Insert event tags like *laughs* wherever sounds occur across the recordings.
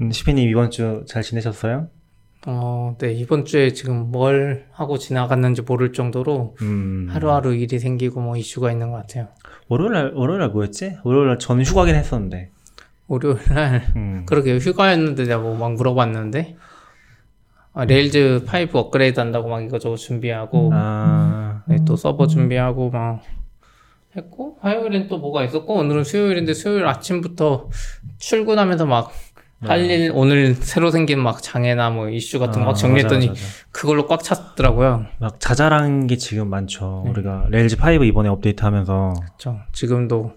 음, 시피님 이번 주 잘 지내셨어요? 어, 네, 이번 주에 지금 뭘 하고 지나갔는지 모를 정도로 음. 하루하루 일이 생기고 뭐 이슈가 있는 것 같아요. 월요일 날, 월요일 날 뭐였지? 월요일 날 저는 휴가긴 했었는데. 월요일 날, 음. *laughs* 그러게 휴가였는데 내가 뭐 막 물어봤는데, 아, Rails 5 업그레이드 한다고 막 이거저거 준비하고, 아, 네, 또 서버 준비하고 막 했고, 화요일엔 또 뭐가 있었고, 오늘은 수요일인데 수요일 아침부터 출근하면서 막 할 일, 오늘 새로 생긴 막 장애나 뭐 이슈 같은 거막 아, 정리했더니 맞아, 맞아. 그걸로 꽉 찼더라고요. 막 자잘한 게 지금 많죠. 네. 우리가 Rails 5 이번에 업데이트 하면서 그렇죠. 지금도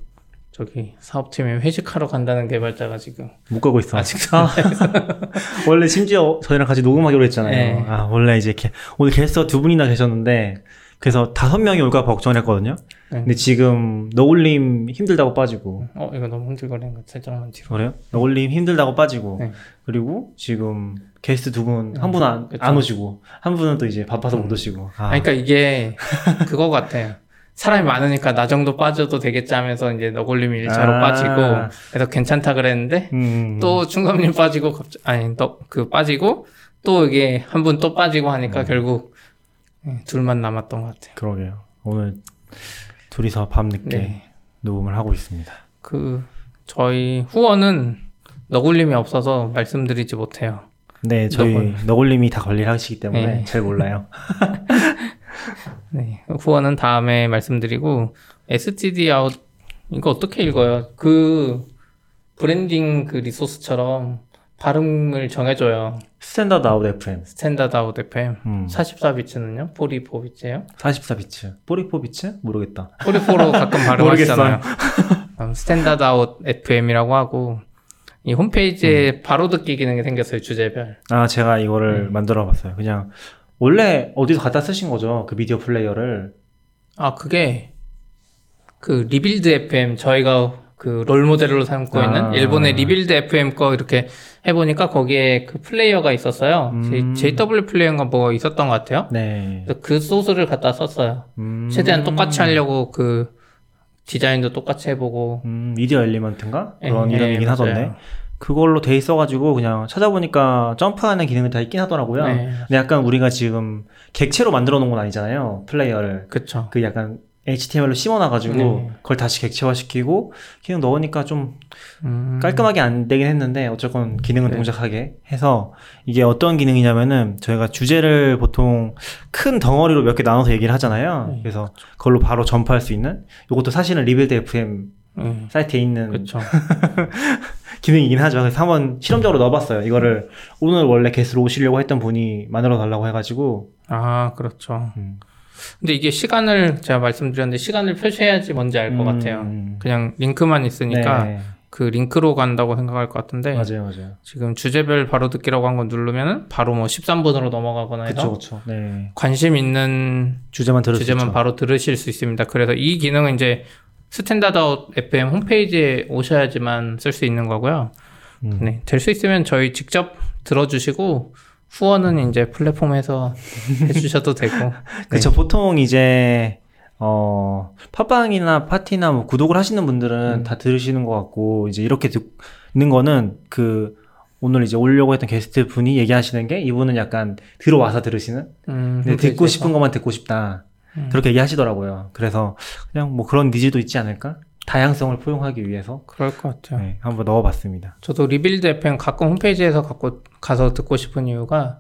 저기 사업팀에 회식하러 간다는 개발자가 지금 못 가고 있어. 아직도 아, *laughs* 원래 심지어 저희랑 같이 녹음하기로 했잖아요. 네. 아, 원래 이제 게- 오늘 게스트가 두 분이나 계셨는데, 그래서 다섯 명이 올까 봐 걱정했거든요. 네. 근데 지금 너굴님 힘들다고 빠지고, 어 이거 너무 흔들거리는 거 살짝만 뒤로. 그래요? 너굴님 힘들다고 빠지고, 네. 그리고 지금 게스트 두 분, 한 분 안, 그쵸. 안 오시고, 한 분은 또 이제 바빠서 음. 못 오시고. 아, 아니, 그러니까 이게 그거 같아요. 사람이 많으니까 나 정도 빠져도 되겠지 하면서 이제 너굴님이 일차로 아. 빠지고 그래서 괜찮다 그랬는데 음, 또 충섭님 빠지고 갑자 아니 또 그 빠지고 또 이게 한 분 또 빠지고 하니까 음. 결국 예, 둘만 남았던 것 같아요. 그러게요. 오늘 둘이서 밤늦게 네. 녹음을 하고 있습니다. 그 저희 후원은 너굴님이 없어서 말씀드리지 못해요. 네, 저희 너굴. 너굴님이 다 관리를 하시기 때문에 네. 잘 몰라요. *laughs* 네, 후원은 다음에 말씀드리고 STDOUT 이거 어떻게 읽어요? 그 브랜딩 그 리소스처럼 발음을 정해줘요. Standard Out FM. Standard Out FM 음. 44bits는요? 44bits예요? 44bits. 44bits? 모르겠다. 44로 가끔 발음하시잖아요. 음, Standard Out FM이라고 하고 이 홈페이지에 바로 듣기 기능이 생겼어요 주제별. 아, 제가 이거를 음. 만들어 봤어요. 그냥 원래 어디서 갖다 쓰신 거죠? 그 미디어 플레이어를. 아 그게 그 Rebuild FM 저희가 그 롤 모델로 삼고 아. 있는 일본의 Rebuild FM 거 이렇게 해보니까 거기에 그 플레이어가 있었어요. 음. JW Player가 뭐 있었던 것 같아요. 네. 그래서 그 소스를 갖다 썼어요. 음. 최대한 똑같이 하려고 그 디자인도 똑같이 해보고 음, 미디어 엘리먼트인가? 그런 예, 이름이긴 예, 하던데. 그걸로 돼 있어가지고 그냥 찾아보니까 점프하는 기능이 다 있긴 하더라고요. 네. 근데 약간 우리가 지금 객체로 만들어 놓은 건 아니잖아요. 플레이어를. 그쵸. 그 약간 HTML로 심어놔가지고 네. 그걸 다시 객체화시키고 기능 넣으니까 좀 음. 깔끔하게 안 되긴 했는데 어쨌건 기능은 네. 동작하게 해서 이게 어떤 기능이냐면은 저희가 주제를 보통 큰 덩어리로 몇 개 나눠서 얘기를 하잖아요. 네. 그래서 그걸로 바로 점프할 수 있는 이것도 사실은 Rebuild FM 음. 사이트에 있는. *laughs* 기능이긴 하죠. 그래서 한번 실험적으로 넣어봤어요. 이거를 오늘 원래 게스트로 오시려고 했던 분이 만들어 달라고 해가지고 아 그렇죠. 음. 근데 이게 시간을 제가 말씀드렸는데 시간을 표시해야지 뭔지 알것 음, 같아요. 음. 그냥 링크만 있으니까 네. 그 링크로 간다고 생각할 것 같은데 맞아요, 맞아요. 지금 주제별 바로 듣기라고 한거 누르면은 바로 뭐 13분으로 넘어가거나 해서 그쵸, 그쵸. 네. 관심 있는 주제만 들을 수 주제만 있죠. 바로 들으실 수 있습니다. 그래서 이 기능은 이제 Standard FM 홈페이지에 오셔야지만 쓸 수 있는 거고요. 음. 네, 될 수 있으면 저희 직접 들어주시고 후원은 이제 플랫폼에서 해주셔도 되고. *laughs* 네. 그쵸. 보통 이제, 어, 팟빵이나 파티나 뭐 구독을 하시는 분들은 음. 다 들으시는 것 같고, 이제 이렇게 듣는 거는 그, 오늘 이제 오려고 했던 게스트 분이 얘기하시는 게 이분은 약간 들어와서 들으시는? 음, 근데 듣고 홈페이지에서. 싶은 것만 듣고 싶다. 음. 그렇게 얘기하시더라고요. 그래서 그냥 뭐 그런 needs도 있지 않을까? 다양성을 포용하기 위해서 그럴 것 같아요. 네, 한번 넣어봤습니다. 저도 Rebuild FM 가끔 홈페이지에서 갖고 가서 듣고 싶은 이유가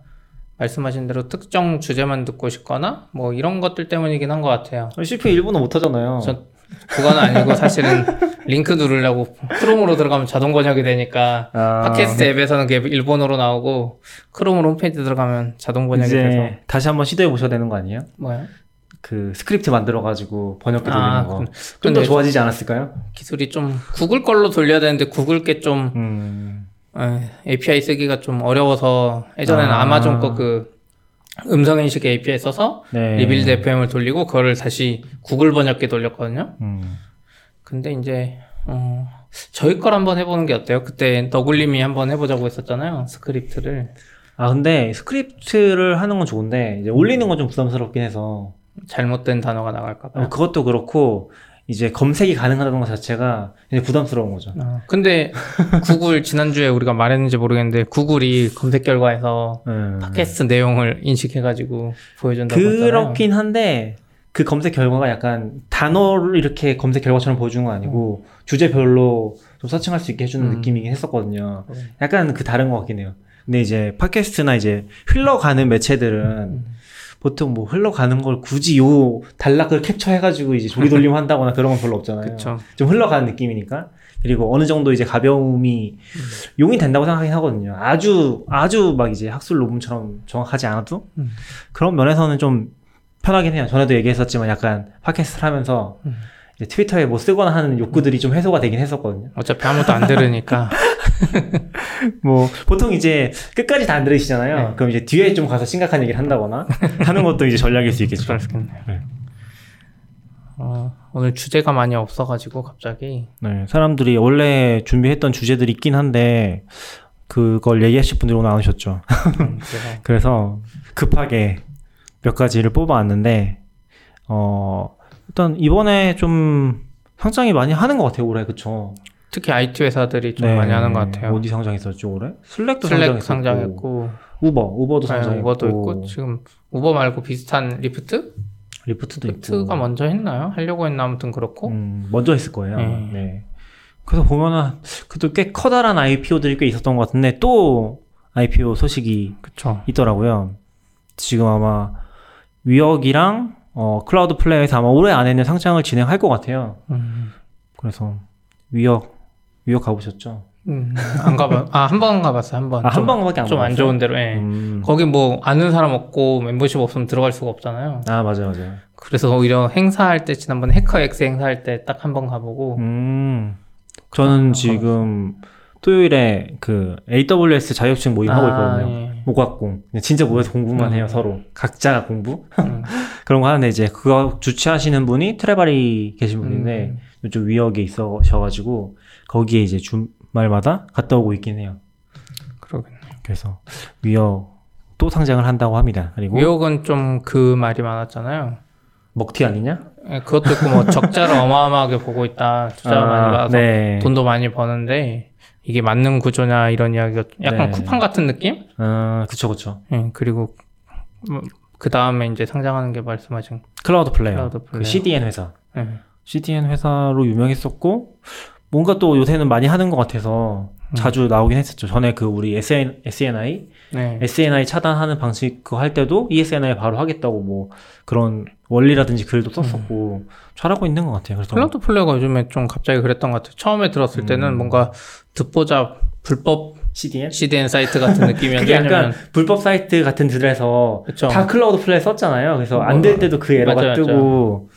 말씀하신 대로 특정 주제만 듣고 싶거나 뭐 이런 것들 때문이긴 한 것 같아요. CP 일본어 못하잖아요. 저 그건 아니고 사실은 링크 누르려고 크롬으로 들어가면 자동 번역이 되니까 아, 팟캐스트 앱에서는 그게 일본어로 나오고 크롬으로 홈페이지 들어가면 자동 번역이 이제 돼서 다시 한번 시도해 보셔야 되는 거 아니에요? 뭐야? 그 스크립트 만들어가지고 번역해 돌리는 아, 거. 좀 더 좋아지지 않았을까요? 기술이 좀 구글 걸로 돌려야 되는데 구글 게좀 음, API 쓰기가 좀 어려워서 예전에는 아. 아마존 거 그 음성 인식 API 써서 네. Rebuild FM을 돌리고 그거를 다시 구글 번역기 돌렸거든요. 음. 근데 이제 어, 저희 걸 한번 해보는 게 어때요? 그때 너굴님이 한번 해보자고 했었잖아요. 스크립트를 아 근데 스크립트를 하는 건 좋은데 이제 올리는 건 좀 부담스럽긴 해서 잘못된 단어가 나갈까봐. 어, 그것도 그렇고 이제 검색이 가능하다는 것 자체가 이제 부담스러운 거죠. 어, 근데 *laughs* 구글 지난주에 우리가 말했는지 모르겠는데 구글이 검색 결과에서 음. 팟캐스트 내용을 인식해가지고 보여준다고 했잖아요. 그렇긴 한데 그 검색 결과가 약간 단어를 이렇게 검색 결과처럼 보여주는 건 아니고 주제별로 좀 searching할 수 있게 해주는 음. 느낌이긴 했었거든요. 음. 약간 그 다른 것 같긴 해요. 근데 이제 팟캐스트나 이제 흘러가는 매체들은 음. 보통 뭐 흘러가는 걸 굳이 요 단락을 캡처해가지고 이제 조리 돌림 한다거나 그런 건 별로 없잖아요. 그쵸. 좀 흘러가는 느낌이니까. 그리고 어느 정도 이제 가벼움이 용이 된다고 생각하긴 하거든요. 아주, 아주 막 이제 학술 논문처럼 정확하지 않아도 음. 그런 면에서는 좀 편하긴 해요. 전에도 얘기했었지만 약간 팟캐스트를 하면서 음. 트위터에 뭐 쓰거나 하는 욕구들이 좀 해소가 되긴 했었거든요. 어차피 아무도 안 들으니까 *laughs* 뭐 보통 이제 끝까지 다 안 들으시잖아요. 네. 그럼 이제 뒤에 좀 가서 심각한 얘기를 한다거나 하는 것도 이제 전략일 수 있겠죠. 그렇겠네요. 네. 어, 오늘 주제가 많이 없어가지고 갑자기 네, 사람들이 원래 준비했던 주제들이 있긴 한데 그걸 얘기하실 분들이 오늘 안 오셨죠. 음, *laughs* 그래서 급하게 몇 가지를 뽑아왔는데 어 일단 이번에 좀 상장이 많이 하는 것 같아요 올해 그쵸? 특히 IT 회사들이 좀 네, 많이 하는 것 같아요. 어디 상장했었죠 올해? 슬랙도 슬랙 상장했고 우버 우버도 네, 상장했고 우버도 있고 지금 우버 말고 비슷한 리프트? 리프트도 있고 리프트가 먼저 했나요? 하려고 했나 아무튼 그렇고 음, 먼저 했을 거예요. 네. 네. 그래서 보면은 그래도 꽤 커다란 IPO들이 꽤 있었던 것 같은데 또 IPO 소식이 그쵸. 있더라고요. 지금 아마 WeWork랑 어, Cloudflare에서 아마 올해 안에는 상장을 진행할 것 같아요. 음, 그래서 위역 위역 가보셨죠? 음, 안 가봐. 아, 한 번 가봤어요, 한 번. 아, 한 번밖에 안 좀 안? 좋은 데로, 예. 음. 거기 뭐, 아는 사람 없고, 멤버십 없으면 들어갈 수가 없잖아요. 아 맞아요 맞아요. 그래서 오히려 행사할 때, 지난번에 해커 엑스 행사할 때 딱 한 번 가보고, 음. 저는 아, 지금 토요일에 그 AWS 자격증 모임 하고 있거든요. 예. 모각공. 진짜 모여서 공부만 음. 해요 서로. 각자 공부. 음, *laughs* 그런 거 하는데 이제 그거 주최하시는 분이 트레바리 계신 분인데 음. 이쪽 위역에 있어셔가지고 거기에 이제 주말마다 갔다 오고 있긴 해요. 그러겠네. 그래서 WeWork 또 상장을 한다고 합니다. 그리고 WeWork은 좀 그 말이 많았잖아요. 먹튀 아니냐? 예, 그것도 있고, 뭐, 적자를 *laughs* 어마어마하게 보고 있다. 투자 많이 받아서 네. 돈도 많이 버는데, 이게 맞는 구조냐, 이런 이야기가 약간 네. 쿠팡 같은 느낌? 어, 그쵸 그쵸. 예, 그리고, 그 다음에 이제 상장하는 게 말씀하신, Cloudflare. Cloud 그 flare. CDN 회사. 예. CDN 회사로 유명했었고 뭔가 또 요새는 많이 하는 것 같아서 음. 자주 나오긴 했었죠. 전에 그 우리 SN, SNI, 네. SNI 차단하는 방식 그거 할 때도 ESNI 바로 하겠다고 뭐 그런 원리라든지 글도 썼었고 잘하고 있는 것 같아요. 그래서 음. Cloudflare가 요즘에 좀 갑자기 그랬던 것 같아요. 처음에 들었을 때는 음. 뭔가 듣보잡 불법 CDN CDN 사이트 같은 *laughs* 느낌이었는데, 그게 약간 왜냐면, 불법 사이트 같은 그쵸. 다 Cloudflare 썼잖아요. 그래서 안 뭐, 될 때도 그 에러가 맞아요, 뜨고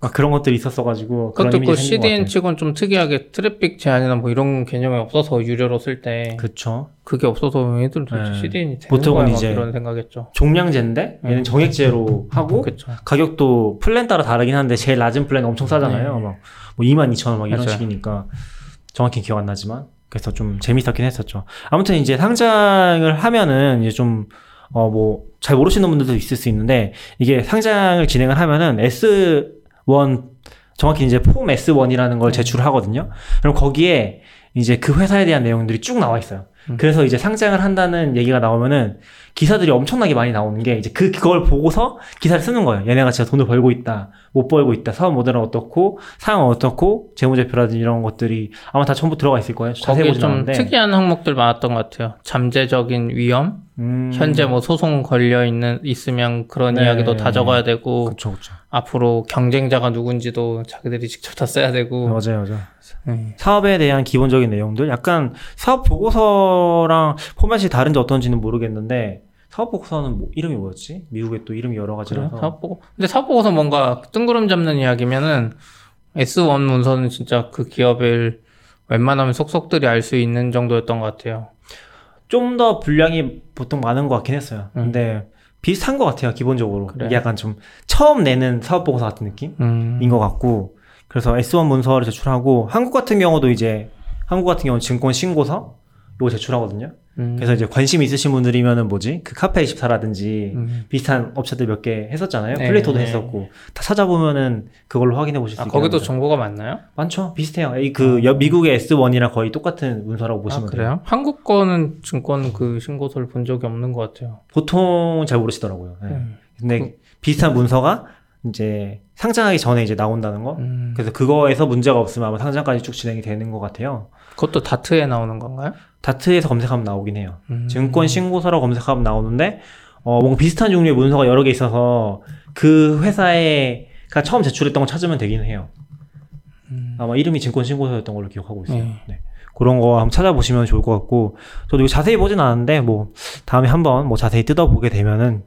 막 그런 것들이 있었어가지고 그것도 그 CDN. 쪽은 좀 특이하게 트래픽 제한이나 뭐 이런 개념이 없어서 유료로 쓸 때 그쵸. 그게 없어서 얘들 도대체 네. CDN이 되는 보통은 거야 막 이제 이런 생각했죠. 종량제인데 얘는 음. 정액제로 하고 그렇죠. 가격도 플랜 따라 다르긴 한데 제일 낮은 플랜 엄청 싸잖아요. 네. 막뭐 2만 2천 원막 이런 맞아요. 식이니까 정확히 기억 안 나지만 그래서 좀 재밌었긴 했었죠. 아무튼 이제 상장을 하면은 이제 좀 어 뭐 잘 모르시는 분들도 있을 수 있는데 이게 상장을 진행을 하면은 S1 정확히 이제 폼 S1이라는 걸 네. 제출하거든요. 그럼 거기에 이제 그 회사에 대한 내용들이 쭉 나와 있어요. 음. 그래서 이제 상장을 한다는 얘기가 나오면은 기사들이 엄청나게 많이 나오는 게 이제 그 그걸 보고서 기사를 쓰는 거예요. 얘네가 진짜 돈을 벌고 있다, 못 벌고 있다, 사업 모델은 어떻고 상황은 어떻고 재무제표라든지 이런 것들이 아마 다 전부 들어가 있을 거예요. 자세히 좀 않는데. 특이한 항목들 많았던 것 같아요. 잠재적인 위험, 음, 현재 뭐 소송 걸려 있는 있으면 그런 네. 이야기도 다 적어야 되고 그쵸 그쵸. 앞으로 경쟁자가 누군지도 자기들이 직접 다 써야 되고. 맞아요, 맞아요. 네. 사업에 대한 기본적인 내용들, 약간 사업 보고서랑 포맷이 다른지 어떤지는 모르겠는데 사업 보고서는 뭐, 이름이 뭐였지? 미국에 또 이름이 여러? 가지라서. 사업 보고. 근데 사업 보고서 뭔가 뜬구름 잡는 이야기면은 S1 문서는 진짜 그 기업을 웬만하면 속속들이 알 수 있는 정도였던 것 같아요. 좀 더 분량이 보통 많은 것 같긴 했어요. 음. 근데 비슷한 것 같아요, 기본적으로. 이게 약간 좀 처음 내는 사업 보고서 같은 느낌인 음. 것 같고. 그래서 S1 문서를 제출하고 한국 같은 경우도 이제 한국 같은 경우는 증권 신고서 요거 제출하거든요. 음. 그래서 이제 관심 있으신 분들이면은 뭐지? 그 카페 24라든지 음. 비슷한 업체들 몇 개 했었잖아요. 네, 플레이토도 네. 했었고 다 찾아보면은 그걸로 확인해 보실 수 아, 있게 거기도. 정보가 많나요? 많죠. 비슷해요. 이그 미국의 S1이랑 거의 똑같은 문서라고 아, 보시면 돼요. 그래요? 한국 거는 증권 그 신고서를 본 적이 없는 것 같아요. 보통 잘 모르시더라고요. 네. 음. 근데 비슷한 문서가 이제 상장하기 전에 이제 나온다는 거. 음. 그래서 그거에서 문제가 없으면 아마 상장까지 쭉 진행이 되는 것 같아요. 그것도 다트에 나오는 건가요? 다트에서 검색하면 나오긴 해요. 음. 증권 신고서라고 검색하면 나오는데 어 뭔가 비슷한 종류의 문서가 여러 개 있어서 그 회사에 가 처음 제출했던 걸 찾으면 되긴 해요. 음. 아마 이름이 증권 신고서였던 걸로 기억하고 있어요. 네. 네. 그런 거 한번 찾아보시면 좋을 것 같고 저도 이거 자세히 보진 않았는데 뭐 다음에 한번 뭐 자세히 뜯어보게 되면은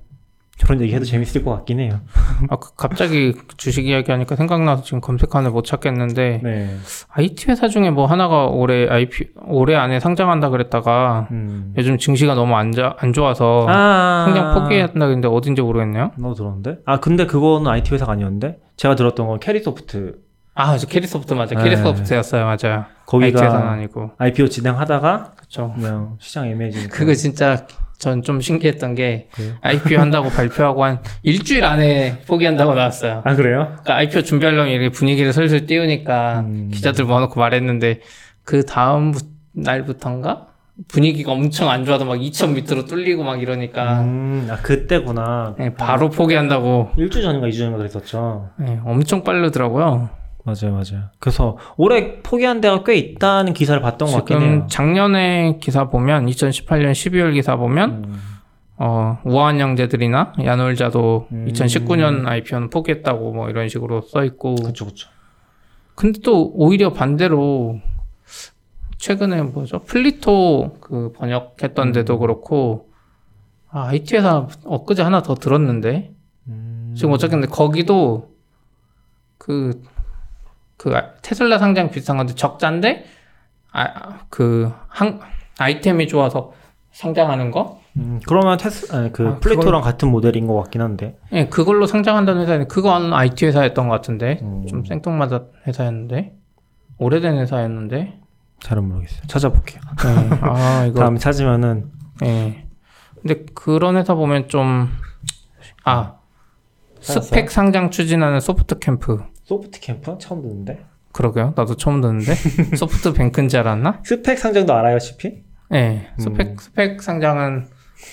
저런 얘기해도 재밌을 것 같긴 해요. *laughs* 아, 그 갑자기 주식 이야기하니까 생각나서 지금 검색하는데 못 찾겠는데 네. IT 회사 중에 뭐 하나가 올해 IP 올해 안에 상장한다 그랬다가 음. 요즘 증시가 너무 안, 자, 안 좋아서 아. 상장 포기한다 그랬는데 어딘지 모르겠네요. 나도 들었는데? 아 근데 그거는 IT 회사가 아니었는데 제가 들었던 건 캐리소프트 아, 저 캐리소프트 맞아. 네. 캐리소프트였어요, 맞아요. 거기가 아니고. IPO 진행하다가 그렇죠. 그냥 시장 애매해지니까 그거 진짜 전 좀 신기했던 게 그래요? IPO 한다고 *laughs* 발표하고 한 일주일 안에 포기한다고 나왔어요. 아 그래요? 그러니까 IPO 준비하려면 이렇게 분위기를 슬슬 띄우니까 음. 기자들 모아놓고 말했는데 그 다음 날부터인가 분위기가 엄청 안 좋아서 막 2천 밑으로 뚫리고 막 이러니까 음, 아 그때구나. 네, 바로 포기한다고 일주 전인가 이주 전인가 그랬었죠. 네, 엄청 빠르더라고요. 맞아요, 맞아요. 그래서 올해 포기한 데가 꽤 있다는 기사를 봤던 것 같긴 해요. 지금 작년에 기사 보면 2018년 12월 기사 보면 음, 어, 우아한 형제들이나 야놀자도 음. 2019년 IPO는 포기했다고 뭐 이런 식으로 써 있고 그쵸, 그쵸. 근데 또 오히려 반대로 최근에 뭐죠? 플리토 그 번역했던 음. 데도 그렇고 아, IT 회사 엊그제 하나 더 들었는데 음, 지금 어쨌든 거기도 그, 그 아- 테슬라 상장 비슷한 건데 적자인데 아, 그 한, 아이템이 좋아서 상장하는 거? 음, 그러면 테스, 아니, 그 아, 플레이토랑 같은 모델인 것 같긴 한데. 예, 그걸로 상장한다는 회사는 그건 IT 회사였던 것 같은데 음, 좀 생뚱맞은 회사였는데 오래된 회사였는데 잘은 모르겠어요. 찾아볼게요. 네. 아 *laughs* 이거 다음에 찾으면은 예. 근데 그런 회사 보면 좀, 아? SPAC 상장 추진하는 소프트 캠프. 소프트 캠프 처음 듣는데. 그러게요. 나도 처음 듣는데. *laughs* 소프트 뱅크인 줄 알았나? SPAC 상장도 알아요, CP? 예. SPAC, 음. SPAC 상장은,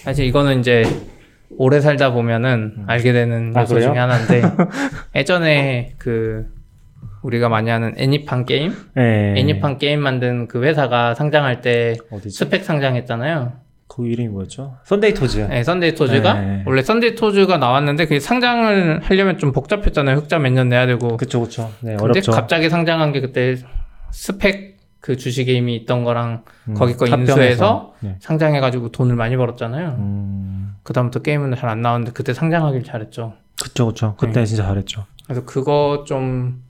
사실 이거는 이제, 오래 살다 보면은 알게 되는 아, 요소 그래요? 중에 하나인데, *laughs* 예전에 그, 우리가 많이 하는 애니팡 게임? 네. 애니팡 게임 만든 그 회사가 상장할 때 어디지? SPAC 상장했잖아요. 그 이름이 뭐였죠? 썬데이 토즈. 네, 썬데이 토즈가 네. 원래 썬데이 토즈가 나왔는데 그게 상장을 하려면 좀 복잡했잖아요. 흑자 몇 년 내야 되고. 그쵸, 그쵸. 네, 어렵죠. 갑자기 상장한 게 그때 SPAC 그 주식 게임이 있던 거랑 음, 거기 거 합병해서. 인수해서 네. 상장해가지고 돈을 많이 벌었잖아요. 음, 그다음부터 게임은 잘 안 나왔는데 그때 상장하길 잘했죠. 그쵸, 그쵸. 그때 네. 진짜 잘했죠. 그래서 그거 좀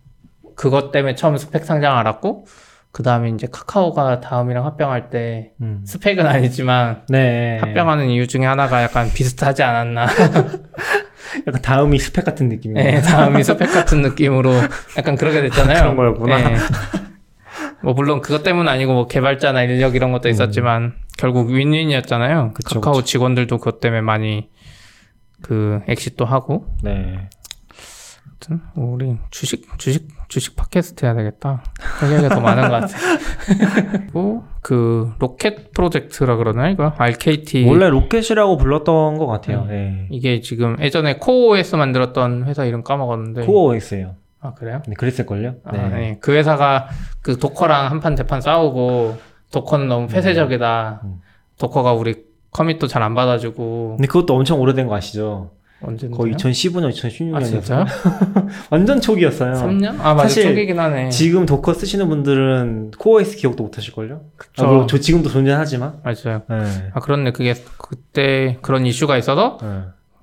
그것 때문에 처음 SPAC 상장 알았고 그 다음에 이제 카카오가 다음이랑 합병할 때 음. 스펙은 아니지만 네. 합병하는 이유 중에 하나가 약간 비슷하지 않았나. *laughs* 약간 다음이 스펙 같은 느낌이에요. 네, 다음이 스펙 같은 느낌으로 약간 그러게 됐잖아요. 그런 거였구나. 네. 뭐 물론 그것 때문 아니고 뭐 개발자나 인력 이런 것도 있었지만 결국 윈윈이었잖아요. 음. 그쵸, 카카오 직원들도 그것 때문에 많이 그 엑시도 하고. 네. 아무튼 우리 주식 주식 주식 팟캐스트 해야 되겠다. 할 얘기가 더 많은 것 같아. *laughs* 그리고 그 로켓 프로젝트라 그러나 이거 RKT 원래 로켓이라고 불렀던 것 같아요. 음. 네. 이게 지금 예전에 CoreOS 만들었던 회사 이름 까먹었는데 CoreOS예요. 아 그래요? 네, 그랬을걸요? 아, 네. 그 회사가 그 Docker랑 한판 대판 싸우고 Docker는 너무 폐쇄적이다. 음. Docker가 우리 commit도 잘 안 받아주고 근데 그것도 엄청 오래된 거 아시죠? 언제인데요? 거의 2015년, 2016년이었어요. 아 진짜요? *laughs* 완전 초기였어요. 3년? 아 맞아 사실 초기긴 하네. 지금 Docker 쓰시는 분들은 CoreOS 기억도 못 하실걸요? 그쵸. 아, 저 지금도 존재하지만. 맞아요. 네. 아 그렇네. 그게 그때 그런 이슈가 있어서 네.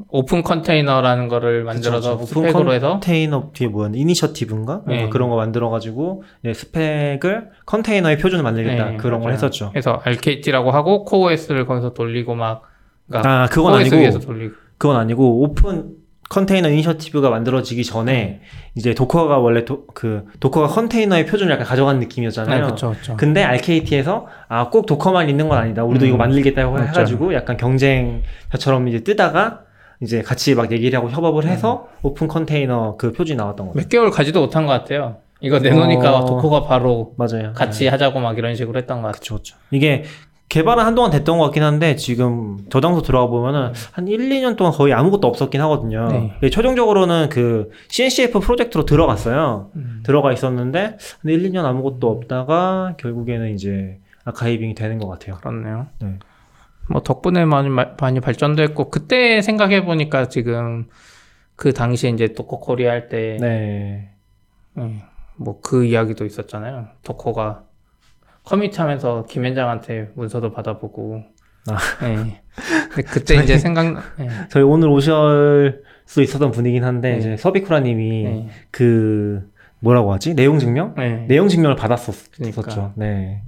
Open Container라는 거를 만들어서 그쵸, 그쵸. 스펙으로 해서 컨테이너 뒤에 뭐였나? Initiative인가? 네. 그런 거 만들어가지고 예, 스펙을 컨테이너의 표준을 만들겠다 네, 그런 걸 맞아요. 했었죠. 해서 RKT라고 하고 CoreOS를 거기서 돌리고 막 그러니까 아 그건 아니고 돌리고 그건 아니고 Open Container Initiative가 만들어지기 전에 이제 Docker가 원래 도, 그 Docker가 컨테이너의 표준을 약간 가져간 느낌이었잖아요. 네, 그렇죠, 그렇죠. 근데 RKT에서 아 꼭 Docker만 있는 건 아니다. 우리도 음. 이거 만들겠다고 맞죠. 해가지고 약간 경쟁처럼 이제 뜨다가 이제 같이 막 얘기를 하고 협업을 해서 음. Open Container 그 표준이 나왔던 거죠. 몇 개월 가지도 못한 것 같아요. 이거 내놓으니까 어. 도코가 바로 맞아요. 같이 하자고 막 이런 식으로 했던 것 같아요. 그쵸, 그쵸. 이게 개발은 한동안 됐던 것 같긴 한데 지금 저장소 들어가 보면은 한 1, 2년 동안 거의 아무것도 없었긴 하거든요. 네. 근데 최종적으로는 그 CNCF 프로젝트로 들어갔어요. 음. 들어가 있었는데 한 1, 2년 아무것도 없다가 결국에는 이제 아카이빙이 되는 것 같아요. 그렇네요. 네. 뭐 덕분에 많이 마- 많이 발전도 했고 그때 생각해 보니까 지금 그 당시에 이제 도코 코리아 할 때 네. 뭐그 이야기도 있었잖아요. 도코가 커뮤니티 하면서 김현장한테 문서도 받아보고. 아. 네. 그때 이제 생각, 네. *laughs* 저희 오늘 오실 수 있었던 분이긴 한데 네. 이제 서비쿠라님이 네. 그 뭐라고 하지 내용 증명 네. 내용 증명을 받았었었죠. 그러니까. 네.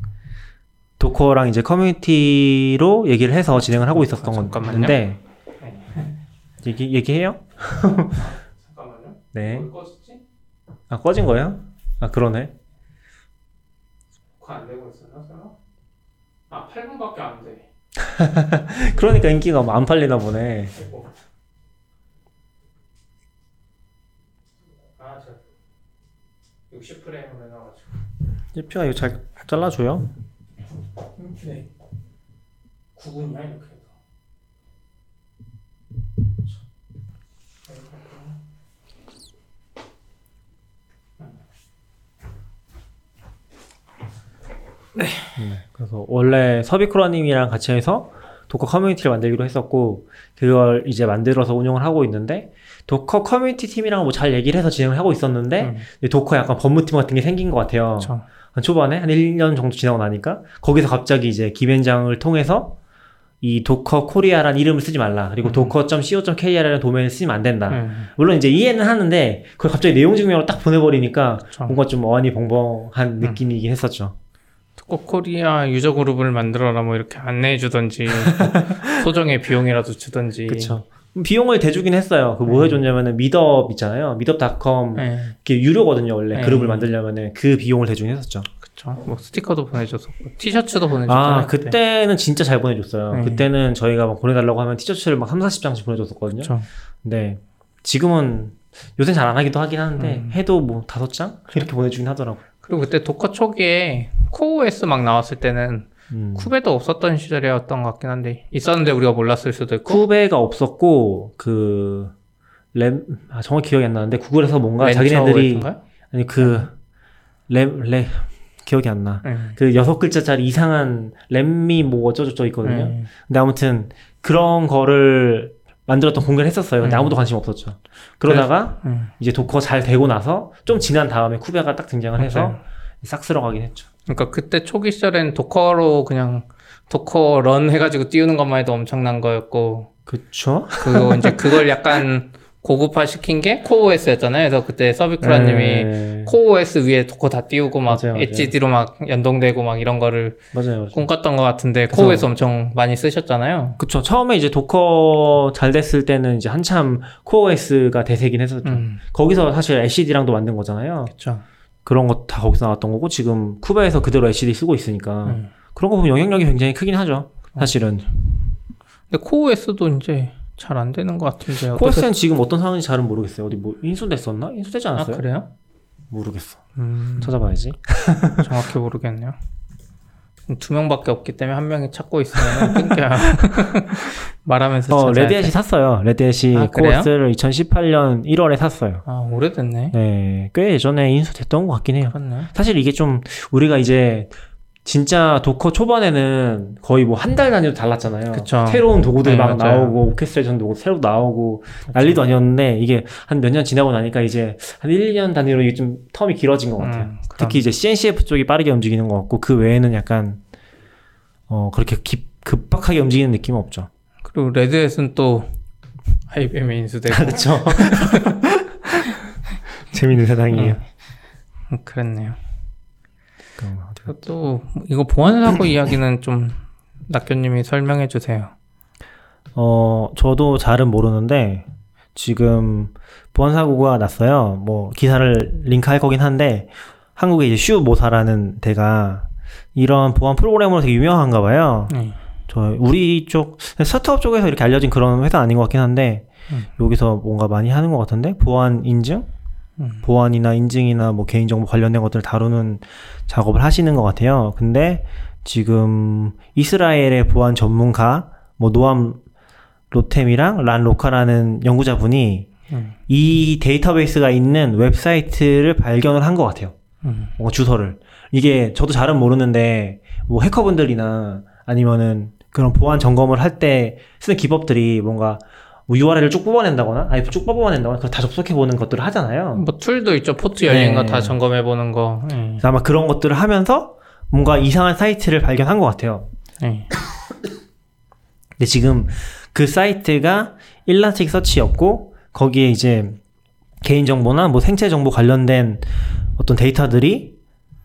도커랑 이제 커뮤니티로 얘기를 해서 진행을 하고 있었던 잠깐만요. 건데 얘기 얘기해요? 잠깐만요. *laughs* 네. 꺼졌지? 아 꺼진 거예요? 아 그러네. 그거 안 되고 있었나, 설마? 아, 8분밖에 안 돼. *laughs* 그러니까 인기가 안 팔리나 보네. 아이고. 아, 저 60프레임으로 해놔가지고. 예피가 이거 잘 잘라줘요. 네. 9분이야, 이렇게 해서. 그래서 원래 subicura님이랑 같이 해서 Docker 커뮤니티를 만들기로 했었고 그걸 이제 만들어서 운영을 하고 있는데 Docker 커뮤니티 팀이랑 뭐 잘 얘기를 해서 진행을 하고 있었는데 음, Docker 약간 법무팀 같은 게 생긴 것 같아요. 그쵸. 한 초반에 한 1년 정도 지나고 나니까 거기서 갑자기 이제 김앤장을 통해서 이 Docker Korea라는 이름을 쓰지 말라. 그리고 음. docker.co.kr이라는 도메인을 쓰면 안 된다. 음, 물론 이제 이해는 하는데 그걸 갑자기 내용 증명으로 딱 보내버리니까 그쵸. 뭔가 좀 어안이 벙벙한 음. 느낌이긴 했었죠. 꼭 코리아 유저 그룹을 만들어라 뭐 이렇게 안내해 주던지 *laughs* 소정의 비용이라도 주던지 그쵸. 비용을 대주긴 했어요. 그뭐 음. 해줬냐면은 미덥 있잖아요. 미덥닷컴 네, 이게 유료거든요. 원래 네. 그룹을 만들려면은 그 비용을 대주긴 했었죠. 그쵸 뭐 스티커도 보내줬었고 티셔츠도 보내줬잖아요 아 그때는 진짜 잘 보내줬어요. 네. 그때는 저희가 막 보내달라고 하면 티셔츠를 막 3, 40장씩 보내줬었거든요. 그쵸. 근데 지금은 요새 잘 안 하기도 하긴 하는데 음. 해도 뭐 다섯 장 이렇게 보내주긴 하더라고. 그리고 그때 도커 초기에 코OS 막 나왔을 때는 음. 쿠베도 없었던 시절이었던 것 같긴 한데 있었는데 우리가 몰랐을 수도 있고 쿠베가 없었고 그 램, 아, 정확히 기억이 안 나는데 구글에서 뭔가 자기네들이? 아니 그램램 기억이 안 나. 네. 그 여섯 글자짜리 이상한 램미 뭐 어쩌고저쩌고 있거든요. 네. 근데 아무튼 그런 거를 만들었던 공개를 했었어요. 근데 음. 아무도 관심 없었죠. 그러다가 음. 이제 Docker 잘 되고 나서 좀 지난 다음에 Kube가 딱 등장을 해서 맞아요. 싹 쓸어 가긴 했죠. 그러니까 그때 초기 시절엔 Docker로 그냥 docker run 해가지고 띄우는 것만 해도 엄청난 거였고 그쵸? 그거 이제 그걸 약간 *laughs* 고급화 시킨 게 CoreOS였잖아요. 그래서 그때 subicura님이 네. CoreOS 위에 Docker 다 띄우고 막 맞아요, 맞아요. 엣지디로 막 연동되고 막 이런 거를 맞아요. 꿈꿨던 것 같은데 CoreOS 엄청 많이 쓰셨잖아요. 그쵸. 처음에 이제 Docker 잘 됐을 때는 이제 한참 CoreOS가 대세긴 했었죠. 음, 거기서 사실 etcd랑도 만든 거잖아요. 그렇죠. 그런 거 다 거기서 나왔던 거고 지금 쿠베에서 그대로 LCD 쓰고 있으니까 음. 그런 거 보면 영향력이 굉장히 크긴 하죠. 사실은. 근데 코OS도 이제 잘 안 되는 것 같은데? 코어스는 지금 어떤 상황인지 잘은 모르겠어요. 어디 뭐 인수됐었나? 인수되지 아 않았어요? 그래요? 모르겠어. 음, 찾아봐야지. *laughs* 정확히 모르겠네요. 두 명밖에 없기 때문에 한 명이 찾고 있으면 끊겨야 *laughs* 말하면서 어, 레드햇이 돼. 샀어요. 레드햇이 아? 코어스를 2018년 1월에 샀어요. 아 오래됐네. 네, 꽤 예전에 인수됐던 것 같긴 해요. 그렇네. 사실 이게 좀 우리가 이제 진짜 Docker 초반에는 거의 뭐 한 달 단위로 달랐잖아요. 그쵸. 새로운 도구들 네, 막 맞아요. 나오고 orchestration 도구 새로 나오고 난리도 아니었는데 이게 한 몇 년 지나고 나니까 이제 한 1, 2년 단위로 이게 좀 term이 길어진 것 같아요. 음. 특히 이제 CNCF 쪽이 빠르게 움직이는 것 같고 그 외에는 약간 어 그렇게 깁, 급박하게 움직이는 느낌은 없죠. 그리고 Red Hat은 또 IBM에 인수되고 그렇죠. 재밌는 세상이에요. 음, 그랬네요. 또 이거 보안 사고 *clears throat* 이야기는 좀 낙교님이 설명해 주세요. 어 저도 잘은 모르는데 지금 보안 사고가 났어요. 뭐 기사를 링크할 거긴 한데 한국의 이제 슈 모사라는 데가 이런 보안 프로그램으로 되게 유명한가 봐요. 네. 저 우리 쪽 스타트업 쪽에서 이렇게 알려진 그런 회사 아닌 것 같긴 한데 음. 여기서 뭔가 많이 하는 것 같은데 보안 인증, 음. 보안이나 인증이나 뭐 개인정보 관련된 것들을 다루는 작업을 하시는 것 같아요. 근데 지금 이스라엘의 보안 전문가 뭐 노암 로템이랑 란 로카라는 연구자분이 음. 이 데이터베이스가 있는 웹사이트를 발견을 한 것 같아요. 음. 뭔가 주소를. 이게 저도 잘은 모르는데 뭐 해커분들이나 아니면은 그런 보안 점검을 할 때 쓰는 기법들이 뭔가 뭐 URL을 쭉 뽑아낸다거나 아니 쭉 뽑아낸다거나 그걸 다 접속해 보는 것들을 하잖아요. 뭐 tool도 있죠. 포트 열린 네. 거다 점검해 보는 거. 네. 아마 그런 것들을 하면서 뭔가 이상한 사이트를 발견한 것 같아요. 네. 근데 지금 그 사이트가 Elasticsearch였고 거기에 이제 개인정보나 뭐 생체정보 관련된 어떤 데이터들이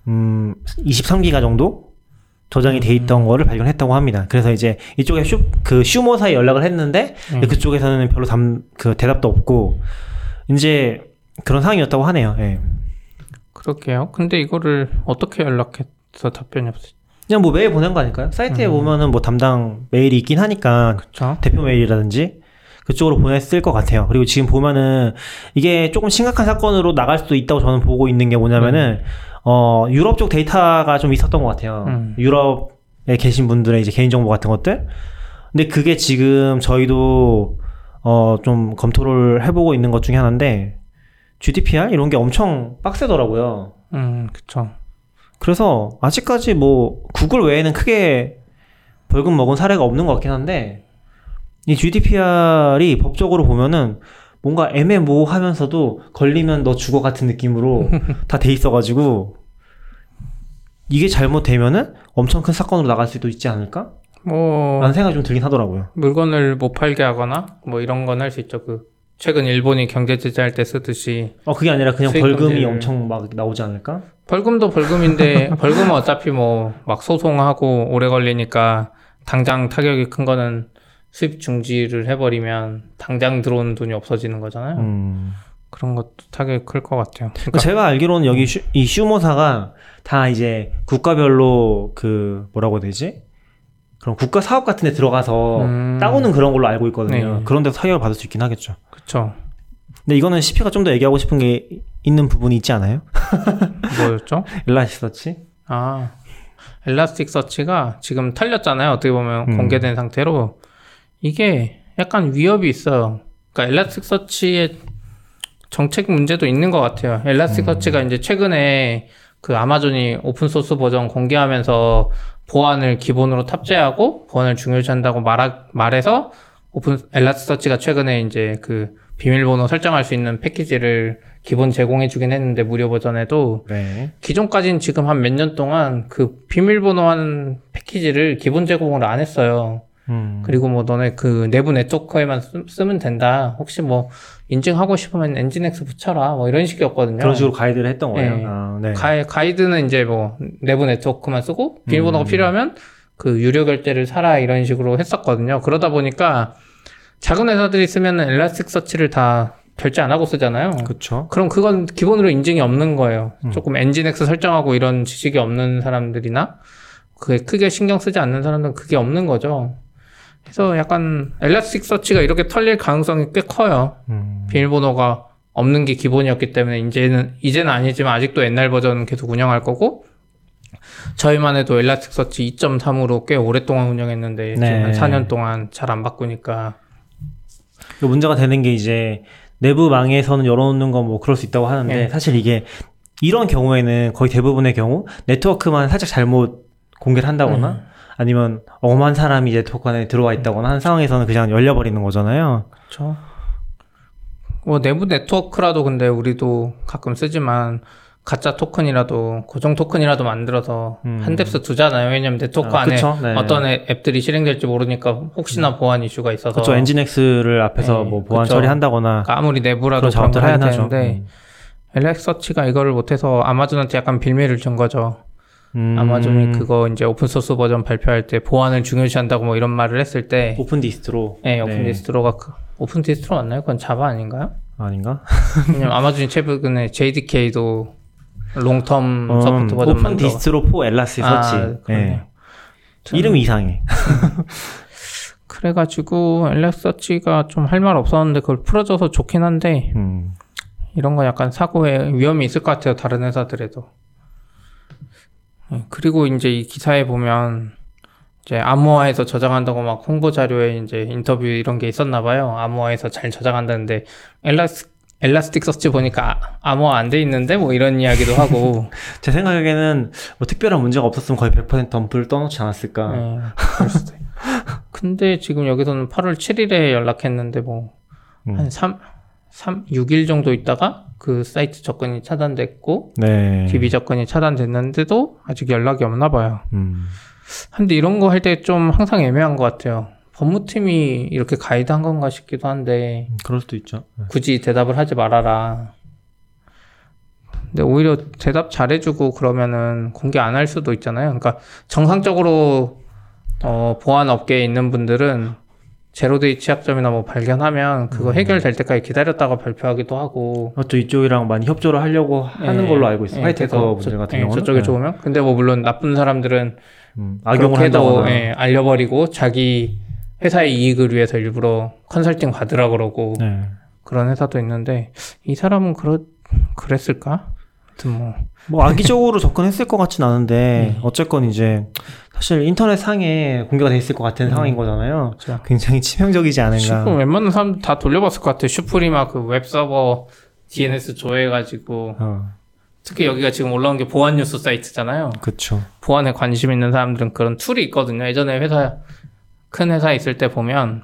음 23기가 정도 저장이 돼 있던 거를 발견했다고 합니다. 그래서 이제 이쪽에 슈, 그 슈모사에 연락을 했는데 음. 그쪽에서는 별로 담, 그 대답도 없고 이제 그런 상황이었다고 하네요. 예. 그렇게요. 근데 이거를 어떻게 연락해서 답변이 없지? 그냥 뭐 메일 보낸 거 아닐까요? 사이트에 음. 보면은 뭐 담당 메일이 있긴 하니까 그쵸? 대표 메일이라든지 그쪽으로 보냈을 것 같아요. 그리고 지금 보면은 이게 조금 심각한 사건으로 나갈 수도 있다고 저는 보고 있는 게 뭐냐면은 어 유럽 쪽 데이터가 좀 있었던 것 같아요. 음. 유럽에 계신 분들의 이제 개인정보 같은 것들. 근데 그게 지금 저희도 어 좀 검토를 해보고 있는 것 중에 하나인데 GDPR 이런 게 엄청 빡세더라고요. 음, 그쵸. 그래서 아직까지 뭐 구글 외에는 크게 벌금 먹은 사례가 없는 것 같긴 한데 이 GDPR이 법적으로 보면은 뭔가 애매모호하면서도 걸리면 너 죽어 같은 느낌으로 *laughs* 다 돼 있어가지고 이게 잘못되면은 엄청 큰 사건으로 나갈 수도 있지 않을까? 뭐, 라는 생각이 좀 들긴 하더라고요. 물건을 못 팔게 하거나, 뭐 이런 건 할 수 있죠. 그, 최근 일본이 경제 제재할 때 쓰듯이, 어 그게 아니라 그냥 벌금이 엄청 막 나오지 않을까? 벌금도 벌금인데, *laughs* 벌금은 어차피 뭐, 막 소송하고 오래 걸리니까, 당장 타격이 큰 거는 수입 중지를 해버리면, 당장 들어오는 돈이 없어지는 거잖아요. 음. 그런 것도 타격이 클 것 같아요. 그러니까, 제가 알기로는 여기 슈, 이 슈모사가 다 이제 국가별로 그 뭐라고 해야 되지? 그런 국가 사업 같은 데 들어가서 음. 따오는 그런 걸로 알고 있거든요. 네. 그런 데서 타격을 받을 수 있긴 하겠죠. 그쵸. 근데 이거는 CP가 좀 더 얘기하고 싶은 게 있는 부분이 있지 않아요? *laughs* 뭐였죠? 일라시서치? 아, 엘라스틱 서치가 지금 털렸잖아요. 어떻게 보면 음. 공개된 상태로. 이게 약간 위협이 있어요. 그러니까 Elasticsearch의 정책 문제도 있는 것 같아요. Elasticsearch가 이제 최근에 그 Amazon이 open source 버전 공개하면서 보안을 기본으로 탑재하고 보안을 중요시한다고 말하, 말해서 open Elasticsearch가 최근에 이제 그 비밀번호 설정할 수 있는 패키지를 기본 제공해 주긴 했는데 무료 버전에도 네. 기존까지는 지금 한 몇 년 동안 그 비밀번호 하는 패키지를 기본 제공을 안 했어요. 음. 그리고 뭐 너네 그 내부 네트워크에만 쓰, 쓰면 된다. 혹시 뭐 인증하고 싶으면 NGINX 붙여라. 뭐 이런 식이었거든요. 그런 식으로 가이드를 했던 거예요. 네. 아, 네. 가이, 가이드는 이제 뭐 내부 네트워크만 쓰고 비밀번호가 음. 필요하면 그 유료 결제를 사라 이런 식으로 했었거든요. 그러다 보니까 작은 회사들이 쓰면 Elasticsearch를 다 결제 안 하고 쓰잖아요. 그쵸. 그럼 그건 기본으로 인증이 없는 거예요. 음. 조금 NGINX 설정하고 이런 지식이 없는 사람들이나 그게 크게 신경 쓰지 않는 사람들은 그게 없는 거죠. 그래서 약간 엘라스틱 서치가 이렇게 털릴 가능성이 꽤 커요. 음. 비밀번호가 없는 게 기본이었기 때문에 이제는 이제는 아니지만 아직도 옛날 버전은 계속 운영할 거고 저희만 해도 엘라스틱 서치 2.3으로 꽤 오랫동안 운영했는데 지금 네. 한 4년 동안 잘 안 바꾸니까 그 문제가 되는 게 이제 내부 망에서는 열어놓는 건 뭐 그럴 수 있다고 하는데 네. 사실 이게 이런 경우에는 거의 대부분의 경우 네트워크만 살짝 잘못 공개를 한다거나 음. 아니면 엄한 사람이 네트워크 안에 들어와 있다거나 하는 상황에서는 그냥 열려버리는 거잖아요. 그렇죠. 뭐 내부 네트워크라도 근데 우리도 가끔 쓰지만 가짜 토큰이라도 고정 토큰이라도 만들어서 음. 한 depth 두잖아요. 왜냐면 네트워크 아, 안에? 네. 어떤 앱- 앱들이 실행될지 모르니까 혹시나 보안 이슈가 있어서 그렇죠. NGINX를 앞에서 네, 뭐 보안 그쵸. 처리한다거나 그러니까 아무리 내부라도 작업들 걸 해야 하긴 하죠. 되는데 엘렉서치가 이거를 못해서 아마존한테 약간 빌미를 준 거죠. 음. 아마존이 그거 이제 오픈 소스 버전 발표할 때 보안을 중요시한다고 뭐 이런 말을 했을 때 Open Distro 네, Open Distro가 그- Open Distro 맞나요? 그건 Java 아닌가요? 아닌가? 왜냐면 아마존이 최근에 JDK도 long-term 어, support 버전만 오픈 들어가- 디스트로 4 엘라스틱 아, search. 그러네요. 예. 이름이 이상해. *laughs* 그래가지고 엘렉서치가 좀 할 말 없었는데 그걸 풀어줘서 좋긴 한데 음. 이런 거 약간 사고에 위험이 있을 것 같아요 다른 회사들에도 예, 그리고 이제 이 기사에 보면 이제 암호화해서 저장한다고 막 홍보 자료에 이제 인터뷰 이런 게 있었나 봐요 암호화해서 잘 저장한다는데 엘라스 엘라스틱 서치 보니까 아- 암호화 안 돼 있는데 뭐 이런 이야기도 하고 *laughs* 제 생각에는 뭐 특별한 문제가 없었으면 거의 100% 덤프를 떠놓지 않았을까. 있- 근데 지금 여기서는 8월 7일에 연락했는데 뭐 음. 한 3, 3, 6일 정도 있다가 그 사이트 접근이 차단됐고 네. DB 접근이 차단됐는데도 아직 연락이 없나 봐요. 음. 근데 이런 거 할 때 좀 항상 애매한 것 같아요. 법무팀이 이렇게 가이드 한 건가 싶기도 한데 그럴 수도 있죠. 네. 굳이 대답을 하지 말아라. 근데 오히려 대답 잘해주고 그러면은 공개 안 할 수도 있잖아요. 그러니까 정상적으로 어, 보안 업계에 있는 분들은 제로데이 취약점이나 뭐 발견하면 그거 음. 해결될 때까지 기다렸다가 발표하기도 하고 또 이쪽이랑 많이 협조를 하려고 하는 예, 걸로 알고 있어요. 예, 분들 저- 같은 예, 경우는. 저쪽에 예. 좋으면 근데 뭐 물론 나쁜 사람들은 음, 악용을 한다거나. 예, 알려버리고 자기 회사의 이익을 위해서 일부러 컨설팅 받으라 그러고 네. 그런 회사도 있는데 이 사람은 그렇 그랬을까? 뭐 뭐 악의적으로 접근했을 것 같진 않은데 음. 어쨌건 이제 사실 인터넷 상에 공개가 돼 있을 것 같은 음. 상황인 거잖아요. 진짜 굉장히 치명적이지 않은가. 지금 웬만한 사람 다 돌려봤을 것 같아. 슈프리마 그 웹 서버 DNS 조회해가지고 어, 특히 여기가 지금 올라온 게 보안 뉴스 사이트잖아요. 그쵸. 보안에 관심 있는 사람들은 그런 툴이 있거든요. 예전에 회사 큰 회사 있을 때 보면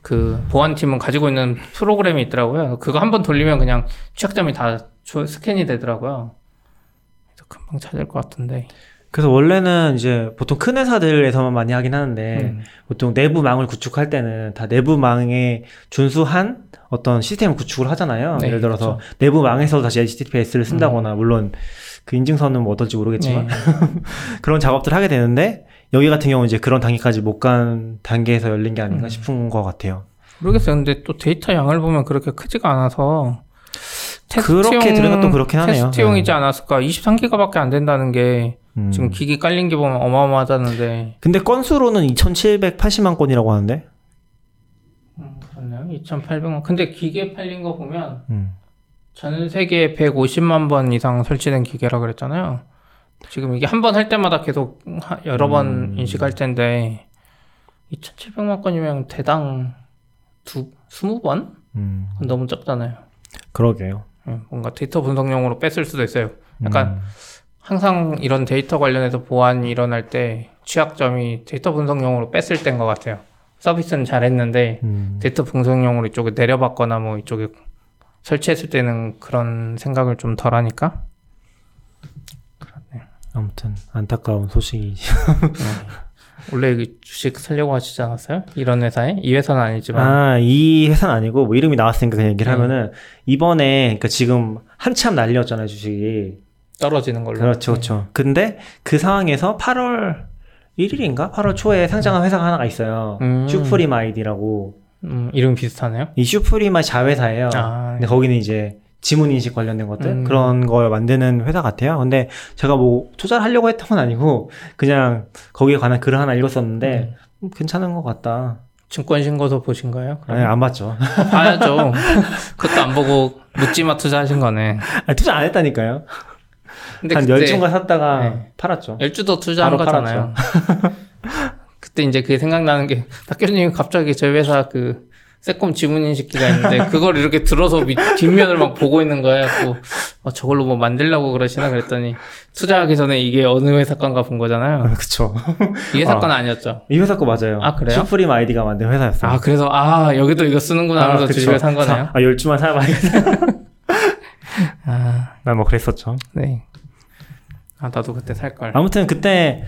그 보안팀은 가지고 있는 프로그램이 있더라고요. 그거 한 번 돌리면 그냥 취약점이 다 조- 스캔이 되더라고요. 금방 찾을 것 같은데. 그래서 원래는 이제 보통 큰 회사들에서만 많이 하긴 하는데 음. 보통 내부망을 구축할 때는 다 내부망에 준수한 어떤 시스템을 구축을 하잖아요. 네, 예를 들어서 그렇죠. 내부망에서 다시 HTTPS를 쓴다거나 물론 그 인증선은 뭐 어떨지 모르겠지만 네. *laughs* 그런 작업들을 하게 되는데 여기 같은 경우는 이제 그런 단계까지 못 간 단계에서 열린 게 아닌가 음. 싶은 것 같아요. 모르겠어요. 근데 또 데이터 양을 보면 그렇게 크지가 않아서 그렇게 또 그렇긴 하네요. 테스트용이지 않았을까? 23기가밖에 안 된다는 게 음. 지금 기기 깔린 게 보면 어마어마하다는데. 근데 건수로는 2,780만 건이라고 하는데. 음, 그렇네요. 2,800만. 근데 기계 팔린 거 보면 음. 전 세계에 150만 번 이상 설치된 기계라 그랬잖아요. 지금 이게 한 번 할 때마다 계속 하- 여러 번 음. 인식할 텐데 2,700만 건이면 대당 두 20번? 음. 너무 적잖아요. 그러게요. 예, 뭔가 데이터 분석용으로 뺐을 수도 있어요. 약간 음. 항상 이런 데이터 관련해서 보안이 일어날 때 취약점이 데이터 분석용으로 뺐을 때인 것 같아요. 서비스는 잘했는데 음. 데이터 분석용으로 이쪽에 내려봤거나 뭐 이쪽에 설치했을 때는 그런 생각을 좀 덜 하니까 아무튼 안타까운 소식이지. *laughs* 원래 이 주식 살려고 하시지 않았어요? 이런 회사에? 이 회사는 아니지만 아, 이 회사는 아니고 뭐 이름이 나왔으니까 그냥 얘기를 네. 하면은 이번에 그러니까 지금 한참 난리였잖아요, 주식이. 떨어지는 걸로 그렇죠, 그렇죠. 근데 그 상황에서 8월 1일인가? 8월 초에 상장한 회사가 하나가 있어요. 음. 슈프림 아이디라고. 음, 이름 비슷하네요? 이 슈프림아 자회사예요. 아, 근데 거기는 이제 지문 인식 관련된 것들 음. 그런 걸 만드는 회사 같아요. 근데 제가 뭐 투자를 하려고 했던 건 아니고 그냥 거기에 관한 글을 하나 읽었었는데 음, 괜찮은 것 같다. 증권 신고서 보신 거예요? 아니 안 봤죠. 아, 봐야죠. *laughs* 그것도 안 보고 묻지마 투자하신 거네. 아니, 투자 안 했다니까요. 근데 한 그때 열중가 샀다가 네. 팔았죠. 열주도 투자한 바로 거잖아요. *laughs* 그때 이제 그게 생각나는 게 박교수님이 갑자기 저희 회사 그 세콤 지문 인식기가 있는데 그걸 이렇게 들어서 밑, 뒷면을 막 보고 있는 거예요. 그 어, 저걸로 뭐 만들려고 그러시나 그랬더니 투자하기 전에 이게 어느 회사 건가 본 거잖아요. 그쵸. 이 회사 아. 건 아니었죠. 이 회사 거 맞아요. 아, 그래요? 슈프림 아이디가 만든 회사였어요. 아 그래서 아 여기도 이거 쓰는구나 하면서 그쵸. 주식을 산 거네요. 사- 아, 열주만 사봐야겠다. *laughs* 아난뭐 그랬었죠. 네. 아 나도 그때 살 걸. 아무튼 그때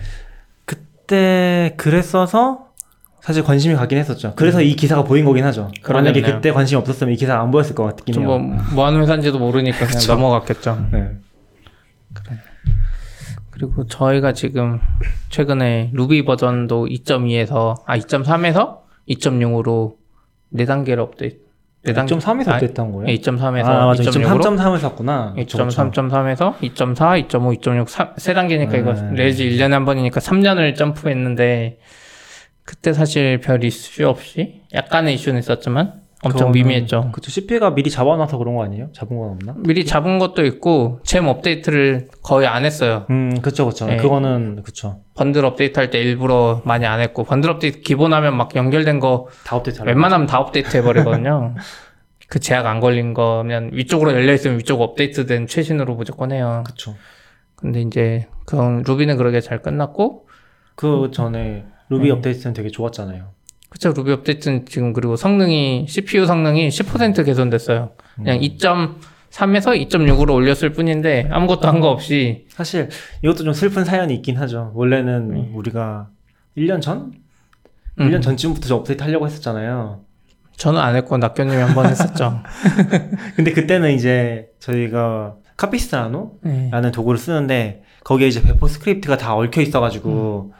그때 그랬어서 사실 관심이 가긴 했었죠. 그래서 이 기사가 보인 거긴 하죠. 만약에 음. 그러네요. 그때 관심이 없었으면 이 기사가 안 보였을 것 같긴 해요. 좀뭐 뭐 하는 회사인지도 모르니까 그냥. 넘어갔겠죠. 네. 그리고 저희가 지금 최근에 루비 버전도 2.2에서 아 2.3에서 2.0으로 네 단계를 업데이트. 네 단계. 2.3에서 아, 업데이트한 거예요? 2.3에서 아, 맞아. 2.3.3에서 2.3.3을 썼구나. 2.3.3에서 2.4, 2.5, 2.6, 세 단계니까 이거 네. release 1년에 한 번이니까 3년을 점프했는데 그때 사실 별 이슈 없이 약간의 이슈는 있었지만 엄청 미미했죠. 그쵸. CP가 미리 잡아놔서 그런 거 아니에요? 잡은 건 없나? 미리 잡은 것도 있고 gem 업데이트를 거의 안 했어요. 음, 그쵸, 그쵸. 네. 그거는, 그쵸. 번들 업데이트 할 때 일부러 많이 안 했고 번들 업데이트 기본하면 막 연결된 거 다 업데이트. 웬만하면 다 업데이트 해버리거든요. *laughs* 그 제약 안 걸린 거면 위쪽으로 열려 있으면 위쪽 업데이트된 최신으로 무조건 해요. 그쵸. 근데 이제 그건 루비는 그러게 잘 끝났고 그 전에 루비 네. 업데이트는 되게 좋았잖아요. 그쵸 루비 업데이트는 지금 그리고 성능이 CPU 성능이 10% 개선됐어요. 그냥 2.3에서 2.6으로 올렸을 뿐인데 아무것도 한 거 없이 사실 이것도 좀 슬픈 사연이 있긴 하죠. 원래는 네. 우리가 1년 전? 음. 1년 전쯤부터 저 업데이트 하려고 했었잖아요. 저는 안 했고 낙교님이 한 번 했었죠. *laughs* 근데 그때는 이제 저희가 Capistrano? 네. 라는 도구를 쓰는데 거기에 이제 배포 스크립트가 다 얽혀 있어가지고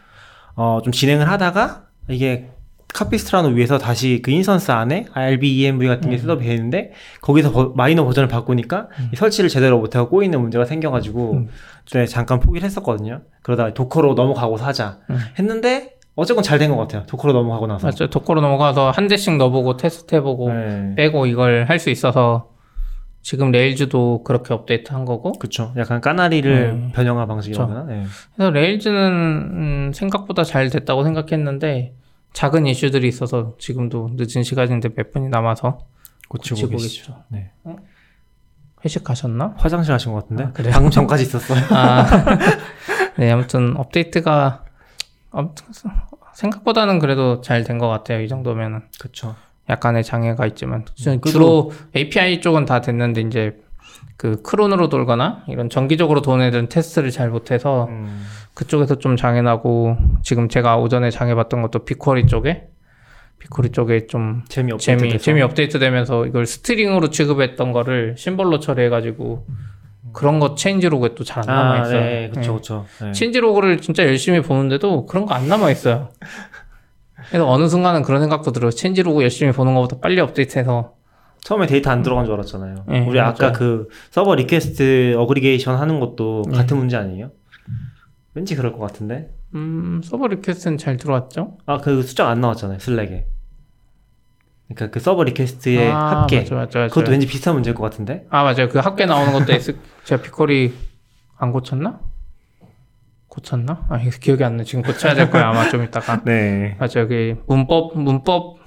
어 좀 진행을 하다가 이게 Capistrano 위에서 다시 그 instance 안에 rbenv 같은 게 음. 셋업이 되는데 거기서 버- 마이너 버전을 바꾸니까 이 설치를 제대로 못하고 꼬이는 문제가 생겨가지고 음. 네, 잠깐 포기를 했었거든요. 그러다 Docker로 넘어가고 하자 음. 했는데 어쨌건 잘 된 것 같아요. Docker로 넘어가고 나서. 맞죠. Docker로 넘어가서 한 대씩 넣어보고 테스트 해보고 네. 빼고 이걸 할 수 있어서 지금 Rails도 그렇게 업데이트 한 거고 그쵸. 약간 canary를 네. 변형화 방식이라나. 네. 그래서 레일즈는 음, 생각보다 잘 됐다고 생각했는데 작은 이슈들이 있어서 지금도 늦은 시간인데 몇 분이 남아서 고치고, 고치고 계시죠. 계시죠. 네. 회식하셨나? 화장실 하신 것 같은데. 아, 그래요? 방금 전까지 있었어요. 아, *laughs* 네 아무튼 업데이트가 아무튼 생각보다는 그래도 잘 된 것 같아요. 이 정도면은 그쵸. 약간의 장애가 있지만 음, 그래도- 주로 API 쪽은 다 됐는데 이제 그 cron으로 돌거나 이런 정기적으로 도는 애들은 테스트를 잘 못해서 음. 그쪽에서 좀 장애나고 지금 제가 오전에 장애봤던 것도 BigQuery 쪽에 BigQuery 쪽에 좀 gem이 업데이트 gem이. gem이 업데이트 되면서 이걸 string으로 취급했던 거를 symbol로 처리해가지고 그런 거 changelog에 또 잘 안 남아 아, 있어요. 네, 그쵸, 그쵸. 네. changelog를 진짜 열심히 보는데도 그런 거 안 남아 있어요. *laughs* 그래서 어느 순간은 그런 생각도 들어요. changelog 열심히 보는 것보다 빨리 업데이트해서 처음에 데이터 안 들어간 줄 알았잖아요. 네, 우리 아까 맞아요. 그 서버 request aggregation 하는 것도 네. 같은 문제 아니에요? 왠지 그럴 것 같은데. 음 서버 request는 잘 들어왔죠. 아, 그 숫자 안 나왔잖아요, Slack에. 그러니까 그 서버 request의 아, 합계. 맞아, 맞아, 맞아. 그것도 왠지 비슷한 문제일 것 같은데. 아 맞아요. 그 합계 나오는 것도 S 제가 BigQuery 안 고쳤나? 고쳤나? 아 기억이 안 나. 지금 고쳐야 될 거야 아마 좀 이따가. *laughs* 네. 맞아요. 그 문법 문법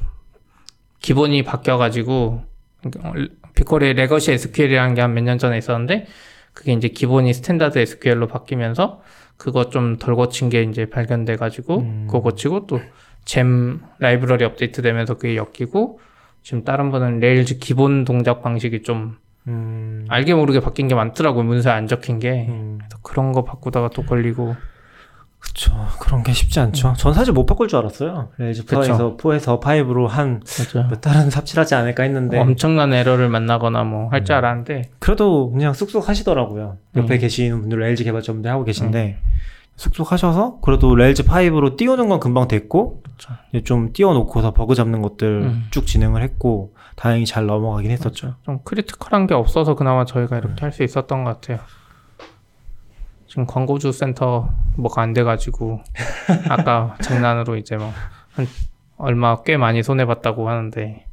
기본이 바뀌어가지고 BigQuery legacy SQL이라는 게 한 몇 년 전에 있었는데 그게 이제 기본이 standard SQL로 바뀌면서 그거 좀 덜 고친 게 이제 발견돼가지고 음. 그거 고치고 또 gem 라이브러리 업데이트 되면서 그게 엮이고 지금 다른 분은 Rails 기본 동작 방식이 좀 음. 알게 모르게 바뀐 게 많더라고요. 문서에 안 적힌 게. 음. 그래서 그런 거 바꾸다가 또 걸리고. 그쵸. 그런 게 쉽지 않죠. 전 사실 못 바꿀 줄 알았어요. Rails 그쵸. 4에서 4에서 5로 한. 몇 달은 삽질하지 않을까 했는데. 엄청난 에러를 만나거나 뭐 할 줄 알았는데 그래도 그냥 쑥쑥 하시더라고요. 옆에 음. 계시는 분들 LG 개발자분들 하고 계신데 쑥쑥 하셔서 그래도 Rails 5로 띄우는 건 금방 됐고. 이제 좀 띄워놓고서 버그 잡는 것들 음. 쭉 진행을 했고 다행히 잘 넘어가긴 했었죠. 좀 critical한 게 없어서 그나마 저희가 이렇게 할수 있었던 것 같아요. 지금 광고주 센터 뭐가 안 돼가지고 *laughs* 아까 장난으로 이제 뭐한 얼마 꽤 많이 손해 봤다고 하는데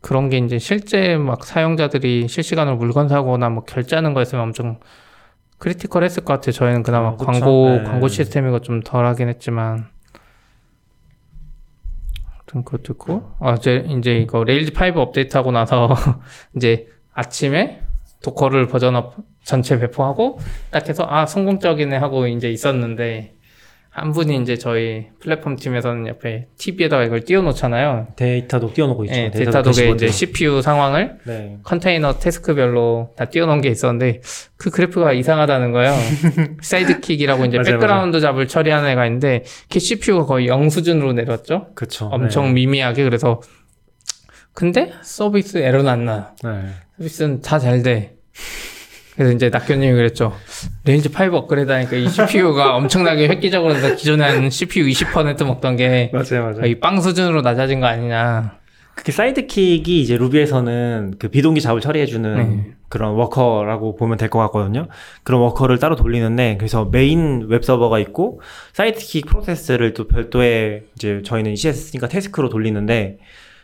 그런 게 이제 실제 막 사용자들이 실시간으로 물건 사거나 뭐 결제하는 거였으면 엄청 critical했을 것 같아요. 저희는 그나마 어, 그쵸. 광고 네. 광고 시스템이고 좀 덜하긴 했지만. 그것도 있고 어제 이제 이거 Rails 5 업데이트하고 나서 *laughs* 이제 아침에 Docker를 버전업 전체 배포하고 딱 해서 아 성공적이네 하고 이제 있었는데 한 분이 이제 저희 플랫폼 팀에서는 옆에 TV에다가 이걸 띄워놓잖아요. Datadog 띄워놓고 있죠. 예, 데이터 Datadog에. 이제 CPU 상황을 네. 컨테이너 task별로 다 띄워놓은 게 있었는데 그 그래프가 이상하다는 거예요. *laughs* Sidekiq이라고 이제 맞아요, background job을 처리하는 애가 있는데 그 CPU가 거의 0 수준으로 내렸죠. 그쵸. 엄청 네. 미미하게 그래서 근데 서비스 에러 는 안 나. 네. 서비스는 다 잘 돼. 그래서 이제 낙교님이 그랬죠. Rails 5 업그레이드 하니까 이 CPU가 *laughs* 엄청나게 획기적으로 해서 기존에 한 CPU 20% 먹던 게 맞아요, 맞아요. 거의 빵 수준으로 낮아진 거 아니냐. 그 Sidekiq이 이제 Ruby에서는 그 비동기 job을 처리해주는 네. 그런 worker라고 보면 될 것 같거든요. 그런 worker를 따로 돌리는데 그래서 메인 웹 서버가 있고 Sidekiq 프로세스를 또 별도의 이제 저희는 ECS니까 task로 돌리는데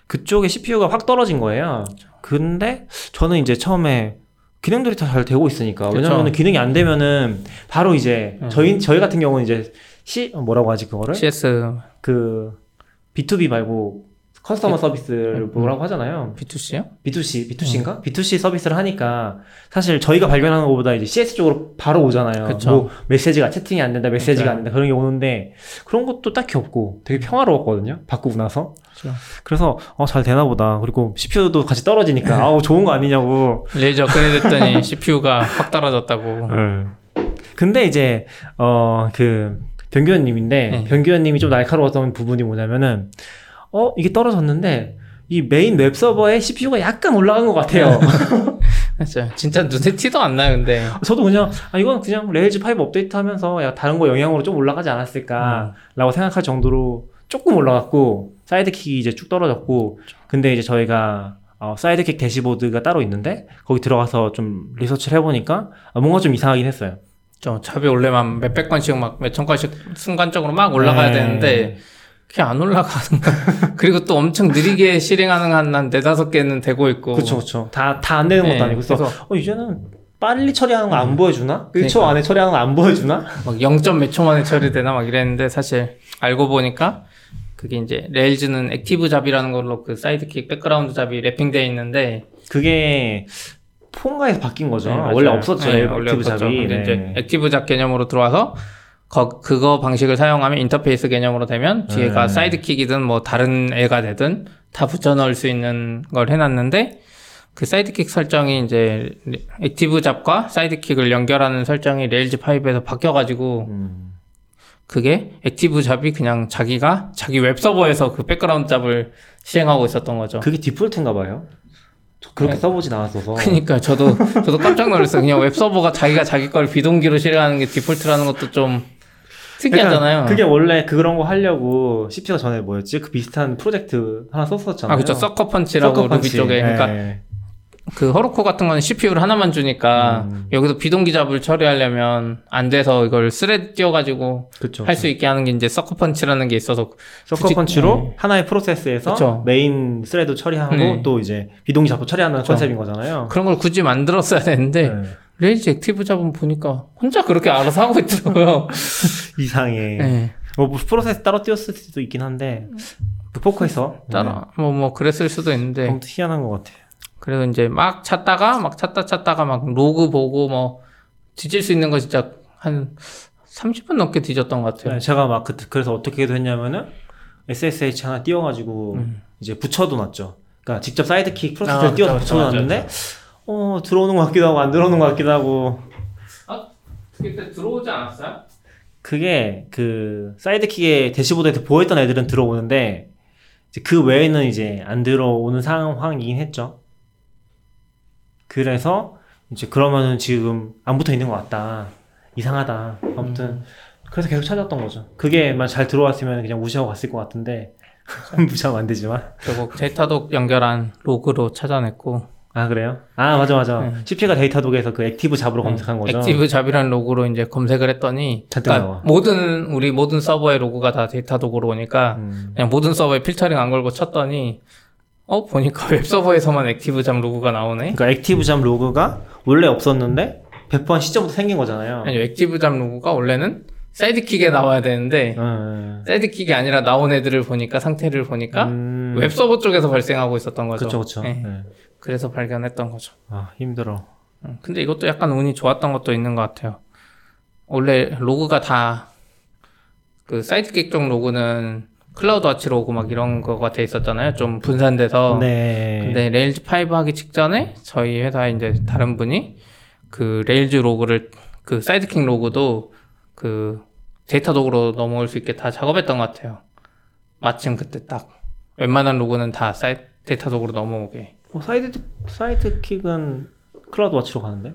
그쪽에 CPU가 확 떨어진 거예요. 근데 저는 이제 처음에 기능들이 다 잘 되고 있으니까. 왜냐면 기능이 안 되면은 바로 이제 음. 저희 저희 같은 경우는 이제 C 뭐라고 하지 그거를 CS 그 B2B 말고 커스터머 네. 서비스를 음. 뭐라고 하잖아요. B2C요? B2C, B2C인가? B2C 서비스를 하니까 사실 저희가 발견하는 것보다 이제 CS 쪽으로 바로 오잖아요. 그쵸. 뭐 메시지가 채팅이 안 된다, 메시지가 맞아요. 안 된다 그런 게 오는데 그런 것도 딱히 없고 되게 평화로웠거든요. 바꾸고 나서. 그쵸. 그래서 어, 잘 되나 보다. 그리고 CPU도 같이 떨어지니까 아우 좋은 거 아니냐고. Rails 업데이트했더니 CPU가 *laughs* 확 떨어졌다고. 근데 이제 어그 변규현님인데 네. 변규현님이 좀 날카로웠던 부분이 뭐냐면은 어 이게 떨어졌는데 이 메인 웹 서버에 CPU가 약간 올라간 것 같아요. *laughs* 진짜 *laughs* 진짜 눈에 티도 안 나요, 근데. 저도 그냥 아 이건 그냥 Rails 5 업데이트 하면서 야 다른 거 영향으로 좀 올라가지 않았을까라고 생각할 정도로 조금 올라갔고 Sidekiq이 이제 쭉 떨어졌고 근데 이제 저희가 어, Sidekiq dashboard가 따로 있는데 거기 들어가서 좀 리서치를 해보니까 아, 뭔가 좀 이상하긴 했어요. 저 job이 원래만 몇백 건씩 막 몇천 건씩 순간적으로 막 올라가야 네. 되는데 그게 안 올라가는 거야. *laughs* 그리고 또 엄청 느리게 실행하는 한한 네다섯 개는 되고 있고. 그렇죠, 그렇죠. 다 다 안 되는 것도 네, 아니고 그래서 그래서 어, 이제는 빨리 처리하는 거 안 보여주나? 1초 그러니까. 안에 처리하는 거 안 보여주나? 막 0. 몇 초 만에 처리되나 막 이랬는데 사실 알고 보니까 그게 이제 Rails는 Active Job이라는 걸로 그 Sidekiq background job이 wrapping되어 있는데 그게 폰가에서 바뀐 거죠. 네. 원래 없었죠. 네, Active. Job이. 네. 이제 Active Job 개념으로 들어와서 거, 그거 방식을 사용하면 인터페이스 개념으로 되면 뒤에가 네. Sidekiq이든 뭐 다른 애가 되든 다 붙여 넣을 수 있는 걸 해놨는데 그 Sidekiq 설정이 이제 Active Job과 Sidekiq을 연결하는 설정이 Rails 5에서 바뀌어가지고 음. 그게 Active Job이 그냥 자기가 자기 웹 서버에서 그 background job을 시행하고 있었던 거죠. 그게 디폴트인가 봐요. 저 그렇게 네. 써보진 않았어서. 그러니까 저도 저도 깜짝 놀랐어요. 그냥 웹 서버가 자기가 자기 걸 비동기로 실행하는 게 디폴트라는 것도 좀 특이하잖아요. 그러니까 그게 원래 그런 거 하려고 CP가 전에 뭐였지? 그 비슷한 프로젝트 하나 썼었잖아요. 아 그렇죠. Sucker Punch라고 Sucker Ruby. 쪽에 그러니까 네. 그 Heroku 같은 거는 CPU를 하나만 주니까 음. 여기서 비동기 job을 처리하려면 안 돼서 이걸 thread 띄워가지고. 할 수 있게 하는 게 이제 Sucker Punch라는 게 있어서 Sucker 굳이- Punch로 네. 하나의 프로세스에서 그쵸. main thread 처리하고 네. 또 이제 비동기 job도 처리하는 그쵸. 컨셉인 거잖아요. 그런 걸 굳이 만들었어야 되는데 네. Rails Active Job은 보니까 혼자 그렇게 알아서 하고 있더라고요. *laughs* 이상해. 네. 뭐 프로세스 따로 띄웠을 수도 있긴 한데 그 포커에서 따라 뭐뭐 그랬을 수도 있는데 아무튼 희한한 것 같아. 그래서 이제 막 찾다가 막 찾다 찾다가 막 로그 보고 뭐 뒤질 수 있는 거 진짜 한 30분 넘게 뒤졌던 것 같아요. 네, 제가 막 그, 그래서 어떻게 했냐면은 SSH 하나 띄워가지고 음. 이제 붙여도 놨죠. 그러니까 직접 Sidekiq 아, 프로세스를 띄워서 그쵸, 그쵸, 붙여놨는데 어 들어오는 것 같기도 하고 안 들어오는 것 같기도 하고 그때 들어오지 않았어요? 그게 그 Sidekiq의 dashboard에서 보였던 애들은 들어오는데 이제 그 외에는 이제 안 들어오는 상황이긴 했죠. 그래서 이제 그러면은 지금 안 붙어 있는 것 같다. 이상하다. 아무튼 음. 그래서 계속 찾았던 거죠. 그게만 잘 들어왔으면 그냥 무시하고 갔을 것 같은데 *laughs* 무시하면 안 되지만. 결국 Datadog 연결한 로그로 찾아냈고 아 그래요? 아 맞아 맞아. 네. CP가 Datadog에서 그 Active Job으로 검색한 거죠. Active Job이라는 로그로 이제 검색을 했더니 그러니까. 모든 우리 모든 서버의 로그가 다 Datadog으로 오니까 음. 그냥 모든 서버에 필터링 안 걸고 쳤더니 어 보니까 *laughs* 웹 서버에서만 Active Job 로그가 나오네. 그러니까 Active Job 로그가 원래 없었는데 배포한 시점부터 생긴 거잖아요. 아니 Active Job 로그가 원래는 Sidekiq에 나와야 되는데 음. Sidekiq이 아니라 나온 애들을 보니까 상태를 보니까 음. 웹 서버 쪽에서 발생하고 있었던 거죠. 그쵸 그쵸. 네. 네. 그래서 발견했던 거죠. 아 힘들어. 음, 근데 이것도 약간 운이 좋았던 것도 있는 것 같아요. 원래 로그가 다 그 Sidekiq 쪽 로그는 CloudWatch 로그 막 이런 거가 돼 있었잖아요. 좀 분산돼서. 네. 근데 Rails 5 하기 직전에 저희 회사에 이제 다른 분이 그 Rails 로그를 그 Sidekiq 로그도 그 Datadog으로 넘어올 수 있게 다 작업했던 것 같아요. 마침 그때 딱 웬만한 로그는 다 사이 Datadog으로 넘어오게. 어, Side Sidekiq은 CloudWatch로 가는데?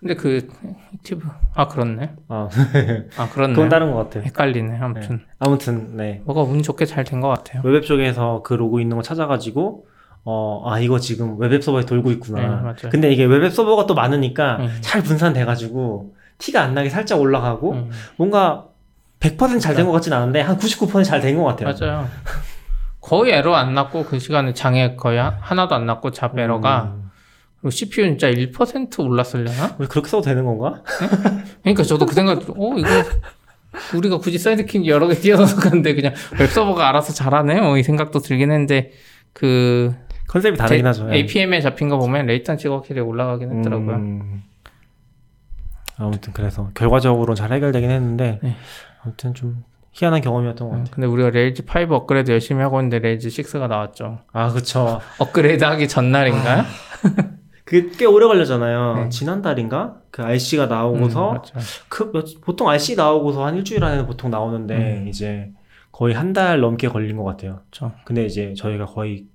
근데 그 active 아 그렇네. 아, *laughs* 아 그렇네. 그건 다른 것 같아요. 헷갈리네. 아무튼 아무튼 네 뭐가 운 좋게 잘 된 것 같아요. web app 쪽에서 그 로그 있는 거 찾아가지고 어 아 이거 지금 web app 서버에 돌고 있구나. 네, 맞아요. 근데 이게 web app 서버가 또 많으니까 네. 잘 분산돼가지고 티가 안 나게 살짝 올라가고 음, 뭔가 100%잘 된 것 같진 않은데 한 99%잘 된 것 같아요. 맞아요. 거의 에러 안 났고 그 시간에 장애 거의 하- 하나도 안 났고 job 에러가 음, 그리고 CPU 진짜 1% 올랐을려나? 왜 그렇게 써도 되는 건가? 그러니까 저도 그 생각, 어 이거 우리가 굳이 Sidekiq 여러 개 띄워서 가는데 그냥 웹서버가 알아서 잘하네. 어, 이 생각도 들긴 했는데 그 컨셉이 다르긴 하죠. 예. APM에 잡힌 거 보면 latency가 확실히 올라가긴 했더라고요. 음, 아무튼 그래서 결과적으로는 잘 해결되긴 했는데 네. 아무튼 좀 희한한 경험이었던 것 음, 같아요. 근데 우리가 Rails 5 업그레이드 열심히 하고 있는데 Rails 6가 나왔죠. 아 그쵸. 업그레이드 하기 전날인가요? 그게 꽤 오래 걸렸잖아요. 네. 지난달인가? 그 RC가 나오고서 음. 그 몇- 보통 RC 나오고서 한 일주일 안에 보통 나오는데 음. 이제 거의 한 달 넘게 걸린 것 같아요. 그쵸. 근데 이제 저희가 거의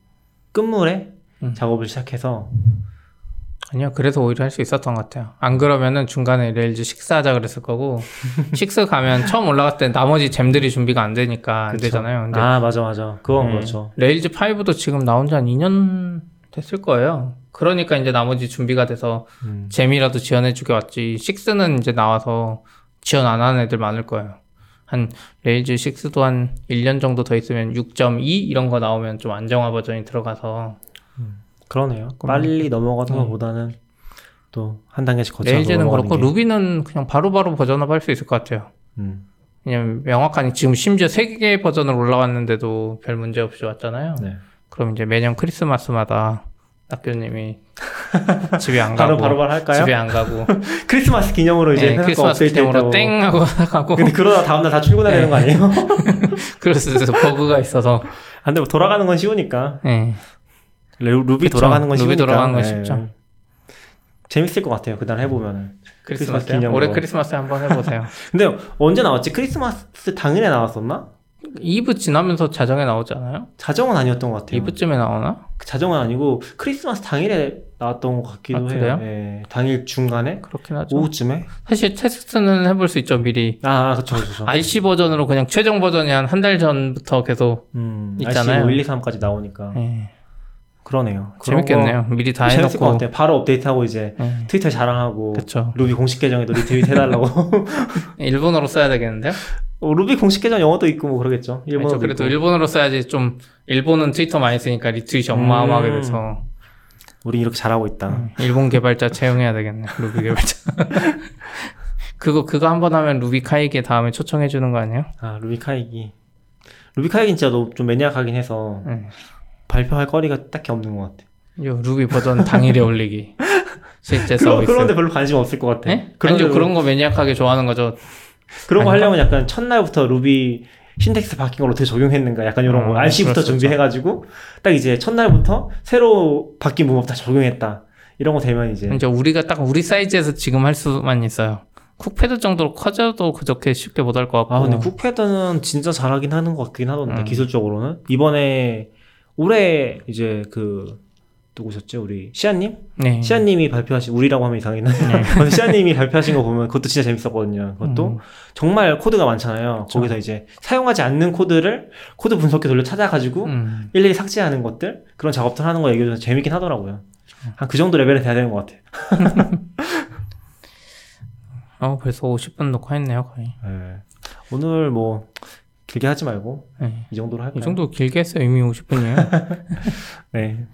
끝물에 음. 작업을 시작해서 아니요, 그래서 오히려 할 수 있었던 것 같아요. 안 그러면은 중간에 Rails 6 하자 그랬을 거고, *laughs* 6 가면 처음 올라갈 때 나머지 gem들이 준비가 안 되니까 안 그쵸. 되잖아요. 근데 아 맞아 맞아 그건 네. 그렇죠. Rails 5도 지금 나온 지 한 2년 됐을 거예요. 그러니까 이제 나머지 준비가 돼서 음. gem이라도 지원해주게 왔지. 6는 이제 나와서 지원 안 하는 애들 많을 거예요. 한 Rails 6도 한 1년 정도 더 있으면 6.2 이런 거 나오면 좀 안정화 버전이 들어가서 그러네요. 빨리 넘어가는 음. 것보다는 또 한 단계씩 거쳐서 Rails는 그렇고 게. Ruby는 그냥 바로바로 버전업 할 수 있을 것 같아요. 음. 왜냐면 명확하니 지금 심지어 3개 버전으로 올라왔는데도 별 문제 없이 왔잖아요. 네. 그럼 이제 매년 크리스마스마다 학교님이 *laughs* 집에 안 가고 바로 바로 바로 할까요? 집에 안 가고 *laughs* 크리스마스 기념으로 이제 네, 크리스마스 기념으로. 땡 하고 *laughs* 가고 근데 그러다 다음날 다 출근해야 되는 거 아니에요? 그래서 버그가 있어서 근데 뭐 돌아가는 건 쉬우니까. 네. Ru- Ruby 그쵸. 돌아가는 건 루비 쉬우니까. 돌아가는 건 네. 쉽죠. 재밌을 것 같아요. 그날 해보면은. 크리스마스 크리스마스 기념으로. 올해 크리스마스 한번 해보세요. *laughs* 근데 언제 나왔지? 크리스마스 당일에 나왔었나? 2부 지나면서 자정에 나오잖아요. 자정은 아니었던 것 같아요. 2부쯤에 나오나? 그 자정은 아니고 크리스마스 당일에 나왔던 것 같기도 아, 해요. 그래요? 예, 당일 중간에 그렇긴 하죠. 오후쯤에. 사실 테스트는 해볼 수 있죠 미리. 아, 그쵸, 그쵸. RC 버전으로 그냥 최종 버전이 한 한 달 전부터 계속. 음, 있잖아요. RC 1, 2, 3까지 나오니까. 예. 그러네요. 재밌겠네요. 미리 다거 재밌을 것 해놓고. 같아요. 바로 업데이트하고 이제 예. 트위터 자랑하고 그쵸. 루비 공식 계정에도 리트윗 해달라고. *laughs* 일본어로 써야 되겠는데요? 어, 루비 공식 계정 영어도 있고 뭐 그러겠죠. 일본어도 아니죠. 그래도 있고. 일본어로 써야지 좀 일본은 트위터 많이 쓰니까 리트윗이 어마어마하게 음. 돼서 우리 이렇게 잘하고 있다. 음, 일본 개발자 채용해야 되겠네. 루비 개발자. *laughs* 그거 그거 한 번 하면 RubyKaigi 다음에 초청해 주는 거 아니에요? 아 RubyKaigi. RubyKaigi 진짜 너좀 maniac하긴 해서 네. 발표할 거리가 딱히 없는 것 같아. 요 루비 버전 당일에 올리기. 실제 그런, 서비스. 그런 데 별로 관심 없을 것 같아. 네? 그런 아니죠. 데로- 그런 거 매니악하게 좋아하는 거죠. 그런 거 아닌가? 하려면 약간 첫날부터 루비 신텍스 바뀐 걸 어떻게 적용했는가 약간 이런 음, 거 RC부터 그럴 수 있죠. 준비해가지고 딱 이제 첫날부터 새로 바뀐 문법 다 적용했다 이런 거 되면 이제 이제 우리가 딱 우리 사이즈에서 지금 할 수만 있어요. 쿡패드 정도로 커져도 그렇게 쉽게 못 할 것 같고. 아 근데 쿡패드는 진짜 잘하긴 하는 것 같긴 하던데 음. 기술적으로는 이번에 올해 이제 그 누구셨죠 우리 시아님 네. 시아님이 발표하신 우리라고 하면 이상했나 요 *laughs* 시아님이 발표하신 거 보면 그것도 진짜 재밌었거든요 그것도 음. 정말 코드가 많잖아요 그쵸. 거기서 이제 사용하지 않는 코드를 코드 분석기 돌려 찾아가지고 음. 일일이 삭제하는 것들 그런 작업들 하는 거 얘기해줘서 재밌긴 하더라고요. 한 그 정도 레벨은 돼야 되는 것 같아요. *laughs* 어 벌써 50분 녹화했네요 거의. 네. 오늘 뭐 길게 하지 말고 네. 이 정도로 할까요? 이 정도 길게 했어요 이미 50분이에요. *laughs* 네.